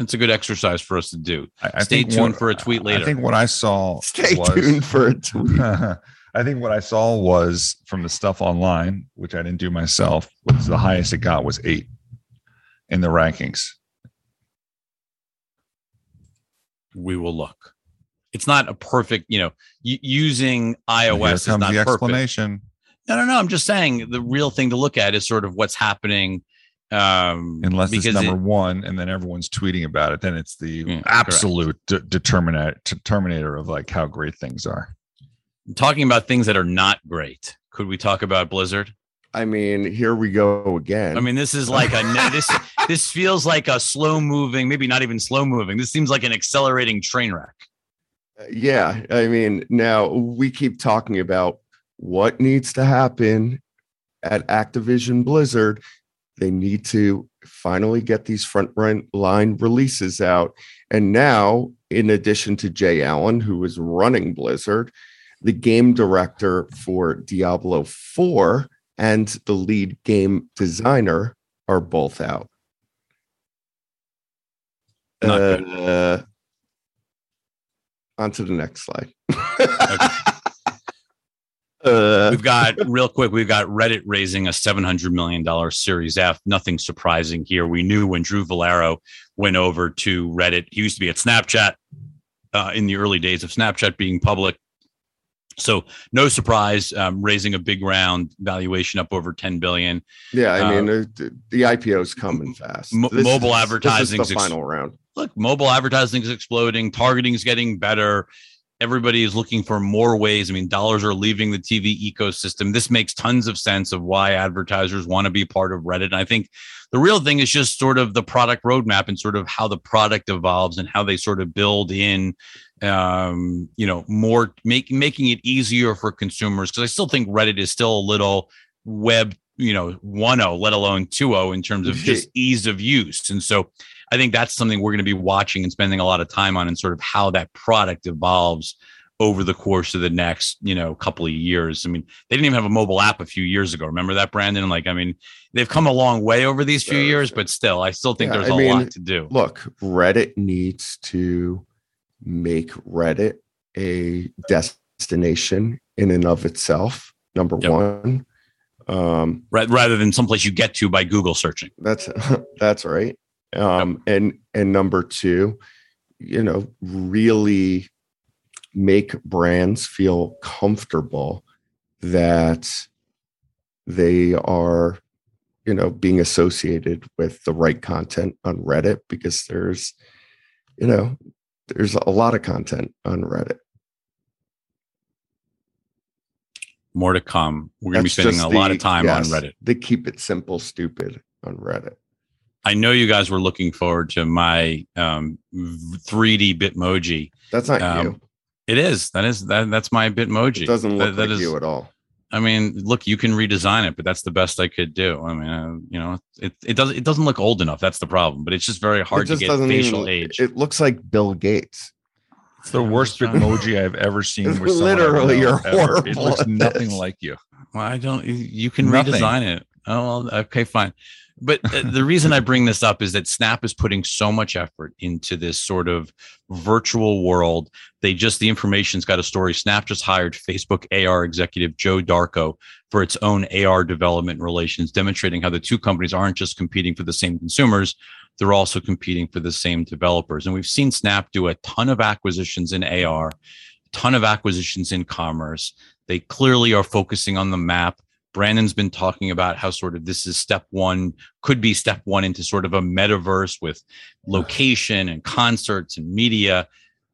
[SPEAKER 2] That's a good exercise for us to do.
[SPEAKER 3] I, I
[SPEAKER 2] Stay tuned
[SPEAKER 3] what-
[SPEAKER 2] for a tweet later.
[SPEAKER 3] I think what I saw
[SPEAKER 1] Stay
[SPEAKER 3] was,
[SPEAKER 1] tuned for a tweet.
[SPEAKER 3] I think what I saw was from the stuff online, which I didn't do myself, was the highest it got was eight in the rankings.
[SPEAKER 2] we will look. It's not a perfect, you know, y- using
[SPEAKER 3] And Here
[SPEAKER 2] iOS is not
[SPEAKER 3] the
[SPEAKER 2] perfect. No, no, no. I'm just saying the real thing to look at is sort of what's happening. Um,
[SPEAKER 3] Unless it's number
[SPEAKER 2] it-
[SPEAKER 3] one, and then everyone's tweeting about it, then it's the
[SPEAKER 2] Yeah,
[SPEAKER 3] absolute de- determinator, determinator of like how great things are.
[SPEAKER 2] talking about things that are not great. Could we talk about Blizzard?
[SPEAKER 1] I mean, here we go again.
[SPEAKER 2] I mean, this is like a this this feels like a slow moving, maybe not even slow moving. This seems like an accelerating train wreck.
[SPEAKER 1] yeah. I mean, now we keep talking about what needs to happen at Activision Blizzard. They need to finally get these front line releases out. And now, in addition to J. Allen, who is running Blizzard, the game director for Diablo 4 and the lead game designer are both out. Uh, on to the next slide. uh,
[SPEAKER 2] We've got real quick. We've got Reddit raising a seven hundred million dollars Series F. Nothing surprising here. We knew when Drew Vollero went over to Reddit. He used to be at Snapchat uh, in the early days of Snapchat being public. So no surprise, um, raising a big round valuation up over ten billion.
[SPEAKER 1] yeah, I mean, uh, the, the IPO's coming fast. This
[SPEAKER 2] mobile
[SPEAKER 1] advertising is the
[SPEAKER 2] ex-
[SPEAKER 1] final round.
[SPEAKER 2] look, mobile advertising is exploding, targeting is getting better. Everybody is looking for more ways. I mean, dollars are leaving the TV ecosystem. This makes tons of sense of why advertisers want to be part of Reddit. And I think the real thing is just sort of the product roadmap and sort of how the product evolves and how they sort of build in, um, you know, more make, making it easier for consumers. Because I still think Reddit is still a little web, you know, 1.0, let alone 2.0 in terms of just ease of use. And so I think that's something we're going to be watching and spending a lot of time on and sort of how that product evolves over the course of the next, you know, couple of years. I mean, they didn't even have a mobile app a few years ago. Remember that, Brandon? Like, I mean, they've come a long way over these few years, but still, I still think
[SPEAKER 1] Yeah,
[SPEAKER 2] there's
[SPEAKER 1] I
[SPEAKER 2] a
[SPEAKER 1] mean,
[SPEAKER 2] lot to do.
[SPEAKER 1] Look, Reddit needs to make Reddit a destination in and of itself. Number
[SPEAKER 2] Yep.
[SPEAKER 1] one. Um,
[SPEAKER 2] Rather than someplace you get to by Google searching.
[SPEAKER 1] That's that's right. Um, and and number two, you know, really make brands feel comfortable that they are, you know, being associated with the right content on Reddit because there's, you know, there's a lot of content on Reddit.
[SPEAKER 2] More to come. We're going to be spending a lot of time
[SPEAKER 1] yes,
[SPEAKER 2] on Reddit.
[SPEAKER 1] They keep it simple, stupid on Reddit.
[SPEAKER 2] I know you guys were looking forward to my um, 3D Bitmoji.
[SPEAKER 1] That's not
[SPEAKER 2] Um,
[SPEAKER 1] you.
[SPEAKER 2] It is. That is that. That's my Bitmoji.
[SPEAKER 1] It doesn't look
[SPEAKER 2] that
[SPEAKER 1] like
[SPEAKER 2] is-
[SPEAKER 1] you at all.
[SPEAKER 2] I mean, look, you can redesign it, but that's the best I could do. I mean, uh, you know, it it doesn't it doesn't look old enough. That's the problem. But it's just very hard
[SPEAKER 1] it
[SPEAKER 2] to get facial
[SPEAKER 1] even,
[SPEAKER 2] age.
[SPEAKER 1] It looks like Bill Gates.
[SPEAKER 3] It's the worst Bitmoji I've ever seen.
[SPEAKER 1] It's
[SPEAKER 3] with someone I
[SPEAKER 1] literally,
[SPEAKER 3] know,
[SPEAKER 1] you're
[SPEAKER 3] ever. It looks nothing
[SPEAKER 1] this.
[SPEAKER 3] like you.
[SPEAKER 2] well, I don't. you- You can
[SPEAKER 3] Nothing.
[SPEAKER 2] redesign it. Oh, okay, fine. But uh, the reason I bring this up is that Snap is putting so much effort into this sort of virtual world. They just the information's got a story. Snap just hired Facebook AR executive Joe Darko for its own AR development relations, demonstrating how the two companies aren't just competing for the same consumers, they're also competing for the same developers. And we've seen Snap do a ton of acquisitions in AR, a ton of acquisitions in commerce. They clearly are focusing on the map. Brandon's been talking about how sort of this is step one, could be step one into sort of a metaverse with location and concerts and media.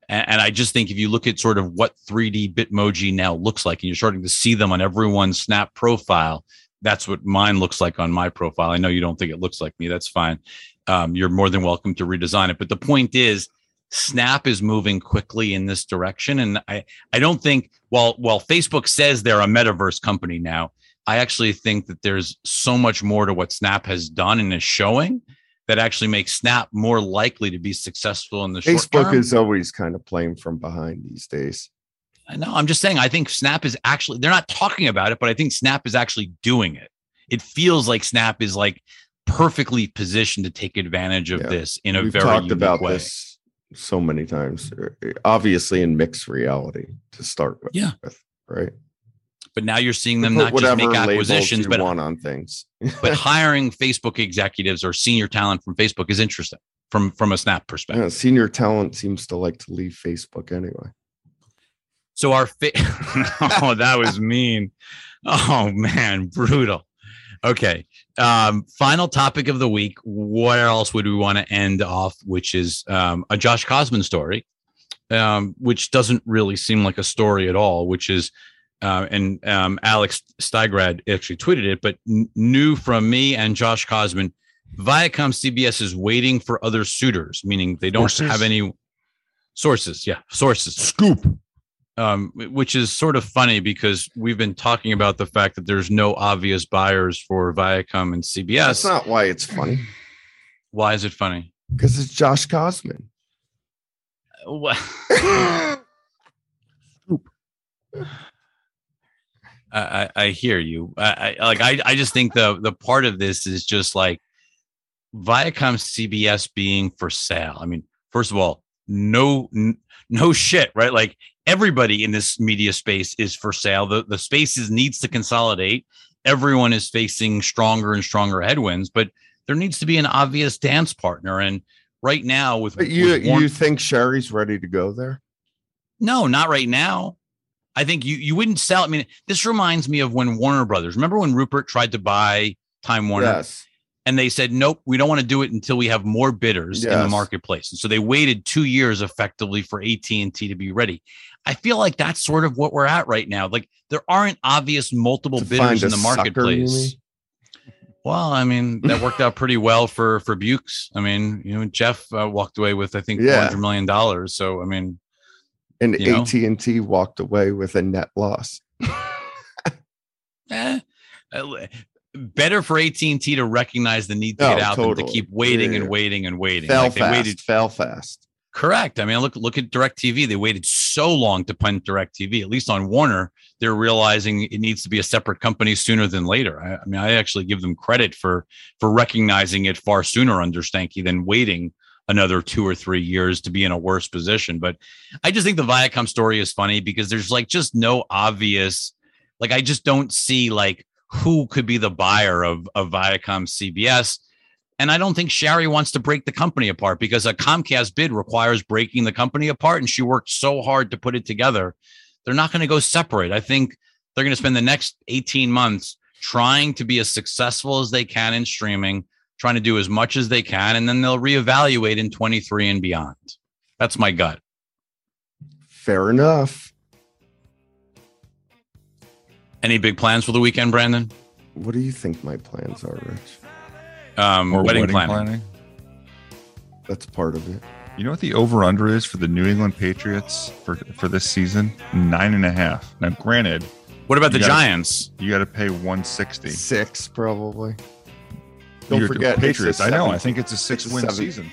[SPEAKER 2] And, and I just think if you look at sort of what 3D Bitmoji now looks like, and you're starting to see them on everyone's Snap profile, that's what mine looks like on my profile. I know you don't think it looks like me. That's fine. Um, you're more than welcome to redesign it. But the point is, Snap is moving quickly in this direction, and I I don't think while while Facebook says they're a metaverse company now, I actually think that there's so much more to what Snap has done and is showing that actually makes Snap more likely to be successful in the short
[SPEAKER 1] Facebook is always kind of playing from behind these days.
[SPEAKER 2] I know. I'm just saying. I think Snap is actually. They're not talking about it, but I think Snap is actually doing it. It feels like Snap is like perfectly positioned to take advantage of
[SPEAKER 1] Yeah.
[SPEAKER 2] this in a
[SPEAKER 1] We've
[SPEAKER 2] very
[SPEAKER 1] talked about
[SPEAKER 2] way.
[SPEAKER 1] this so many times. uh, Obviously, in mixed reality to start with.
[SPEAKER 2] Yeah.
[SPEAKER 1] with, right.
[SPEAKER 2] But now you're seeing them not just make acquisitions, but
[SPEAKER 1] on things.
[SPEAKER 2] but hiring Facebook executives or senior talent from Facebook is interesting from from a Snap perspective.
[SPEAKER 1] Yeah, senior talent seems to like to leave Facebook anyway.
[SPEAKER 2] So our fa- oh, that was mean. Oh man, brutal. Okay. Um, final topic of the week. Where else would we want to end off? Which is um, a Josh Kosman story, um, which doesn't really seem like a story at all. Which is, uh, and um, Alex Steigrad actually tweeted it, but n- new from me and Josh Kosman. Viacom CBS is waiting for other suitors, meaning they don't
[SPEAKER 3] Sources?
[SPEAKER 2] have any sources. Yeah, sources
[SPEAKER 3] Scoop.
[SPEAKER 2] um, which is sort of funny because we've been talking about the fact that there's no obvious buyers for Viacom and CBS.
[SPEAKER 1] That's not why it's funny
[SPEAKER 2] Why is it funny?
[SPEAKER 1] because it's Josh Kosman.
[SPEAKER 2] Well, I, I I hear you. I, I like. I, I just think the the part of this is just like Viacom CBS being for sale. I mean, first of all, no n- no shit, right? Like everybody in this media space is for sale. The the spaces needs to consolidate. Everyone is facing stronger and stronger headwinds, but there needs to be an obvious dance partner. And right now, with,
[SPEAKER 1] But you
[SPEAKER 2] with Warner-
[SPEAKER 1] you think Shari's ready to go there?
[SPEAKER 2] no, not right now. I think you you wouldn't sell. I mean, this reminds me of when Warner Brothers. Remember when Rupert tried to buy Time Warner,
[SPEAKER 1] Yes.
[SPEAKER 2] and they said, "Nope, we don't want to do it until we have more bidders in the marketplace." And so they waited two years effectively for AT and T to be ready. I feel like that's sort of what we're at right now. Like there aren't obvious multiple bidders in the marketplace. Well, I mean, that worked out pretty well for for Bewkes. I mean, you know, Jeff uh, walked away with I think
[SPEAKER 1] Yeah.
[SPEAKER 2] four hundred million dollars. So I mean,
[SPEAKER 1] And AT and T walked away with a net loss.
[SPEAKER 2] eh, uh, better for AT and T to recognize the need to
[SPEAKER 1] No,
[SPEAKER 2] get out than to keep waiting
[SPEAKER 1] Yeah,
[SPEAKER 2] and waiting and waiting.
[SPEAKER 1] Fail
[SPEAKER 2] Like, they waited
[SPEAKER 1] Fail fast.
[SPEAKER 2] correct. I mean, look look at DirecTV. They waited so long to punt DirecTV. At least on Warner, they're realizing it needs to be a separate company sooner than later. I, I mean, I actually give them credit for for recognizing it far sooner under Stankey than waiting another two or three years to be in a worse position. But I just think the Viacom story is funny because there's like just no obvious, like I just don't see like who could be the buyer of of Viacom CBS. And I don't think Shari wants to break the company apart because a Comcast bid requires breaking the company apart. And she worked so hard to put it together. They're not going to go separate. I think they're going to spend the next 18 months trying to be as successful as they can in streaming, trying to do as much as they can, and then they'll reevaluate in 23 and beyond. That's my gut.
[SPEAKER 1] Fair enough.
[SPEAKER 2] Any big plans for the weekend, Brandon?
[SPEAKER 1] What do you think my plans are, Rich?
[SPEAKER 2] Um,
[SPEAKER 3] Or
[SPEAKER 2] wedding, planning.
[SPEAKER 1] That's part of it.
[SPEAKER 3] You know what the over under is for the New England Patriots for for this season? Nine and a half. Now, granted,
[SPEAKER 2] What about the
[SPEAKER 3] gotta-
[SPEAKER 2] Giants?
[SPEAKER 3] you got to pay one sixty.
[SPEAKER 1] Six, probably. Don't
[SPEAKER 3] You're-
[SPEAKER 1] forget,
[SPEAKER 3] Patriots. I know. I think it's a six-win
[SPEAKER 1] seven-
[SPEAKER 3] season.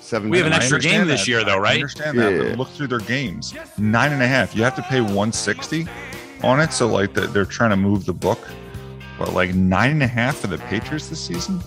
[SPEAKER 1] Seven.
[SPEAKER 2] We have an extra game this
[SPEAKER 3] that.
[SPEAKER 2] year, though,
[SPEAKER 3] I
[SPEAKER 2] right?
[SPEAKER 3] understand that. But look through their games. Nine and a half. You have to pay one sixty on it. So like the, they're trying to move the book. But like nine and a half for the Patriots this season.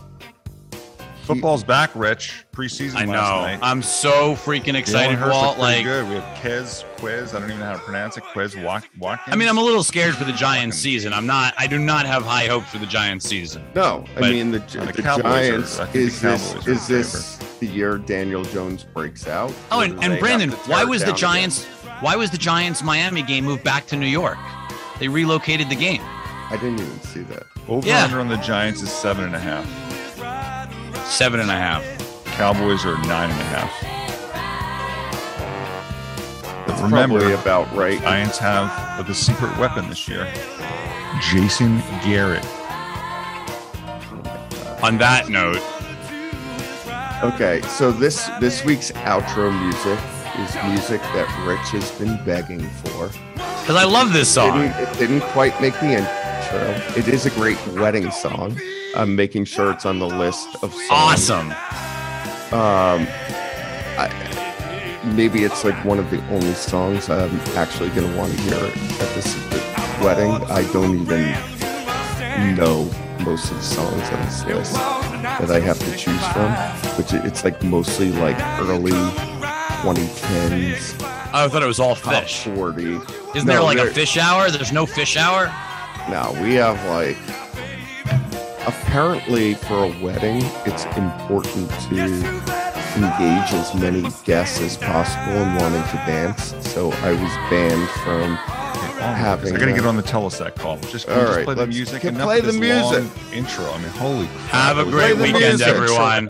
[SPEAKER 3] Football's back, Rich. Preseason
[SPEAKER 2] I know.
[SPEAKER 3] last night.
[SPEAKER 2] I'm so freaking excited,
[SPEAKER 3] Jalen Hurts
[SPEAKER 2] Walt.
[SPEAKER 3] looked pretty
[SPEAKER 2] Like,
[SPEAKER 3] good. We have Kez, Quiz. I don't even know how to pronounce it. Quiz Walk Watkins.
[SPEAKER 2] I mean, I'm a little scared for the Giants season. I'm not. I do not have high hopes for the Giants season.
[SPEAKER 1] No, I mean the,
[SPEAKER 3] the
[SPEAKER 1] the,
[SPEAKER 3] Cowboys are-
[SPEAKER 1] Giants.
[SPEAKER 3] The
[SPEAKER 1] is this is
[SPEAKER 3] in
[SPEAKER 1] this the year Daniel Jones breaks out?
[SPEAKER 2] Oh, and, and Brandon, why was the
[SPEAKER 1] down again?
[SPEAKER 2] Giants? Why was the Giants Miami game moved back to New York? They relocated the game.
[SPEAKER 1] I didn't even see that.
[SPEAKER 3] over
[SPEAKER 2] yeah.
[SPEAKER 3] under on the Giants is seven and a half.
[SPEAKER 2] Seven and a half.
[SPEAKER 3] Cowboys are nine and a half. But
[SPEAKER 1] That's
[SPEAKER 3] remember,
[SPEAKER 1] probably about right.
[SPEAKER 3] Giants have the secret weapon this year. Jason Garrett.
[SPEAKER 2] On that note,
[SPEAKER 1] Okay, so this this week's outro music is music that Rich has been begging for.
[SPEAKER 2] because I love this song.
[SPEAKER 1] Didn't, it didn't quite make the intro. It is a great wedding song. I'm making sure it's on the list of songs.
[SPEAKER 2] Awesome.
[SPEAKER 1] Um, I, maybe it's like one of the only songs I'm actually going to want to hear at this wedding. I don't even know most of the songs on this list. that I have to choose from, which it's like mostly like early 2010s,
[SPEAKER 2] I thought it was all Phish.
[SPEAKER 1] 40.
[SPEAKER 2] Isn't
[SPEAKER 1] No,
[SPEAKER 2] there like a Phish hour? There's no Phish hour.
[SPEAKER 1] No, we have like apparently for a wedding, it's important to engage as many guests as possible in wanting to dance. So I was banned from having
[SPEAKER 3] I gotta get on the Telesat call. Just,
[SPEAKER 1] All
[SPEAKER 3] just
[SPEAKER 1] right,
[SPEAKER 3] play the music.
[SPEAKER 1] can
[SPEAKER 3] Enough
[SPEAKER 1] play the music.
[SPEAKER 3] Intro. I mean, holy. crap,
[SPEAKER 2] Have a great weekend,
[SPEAKER 1] music.
[SPEAKER 2] everyone.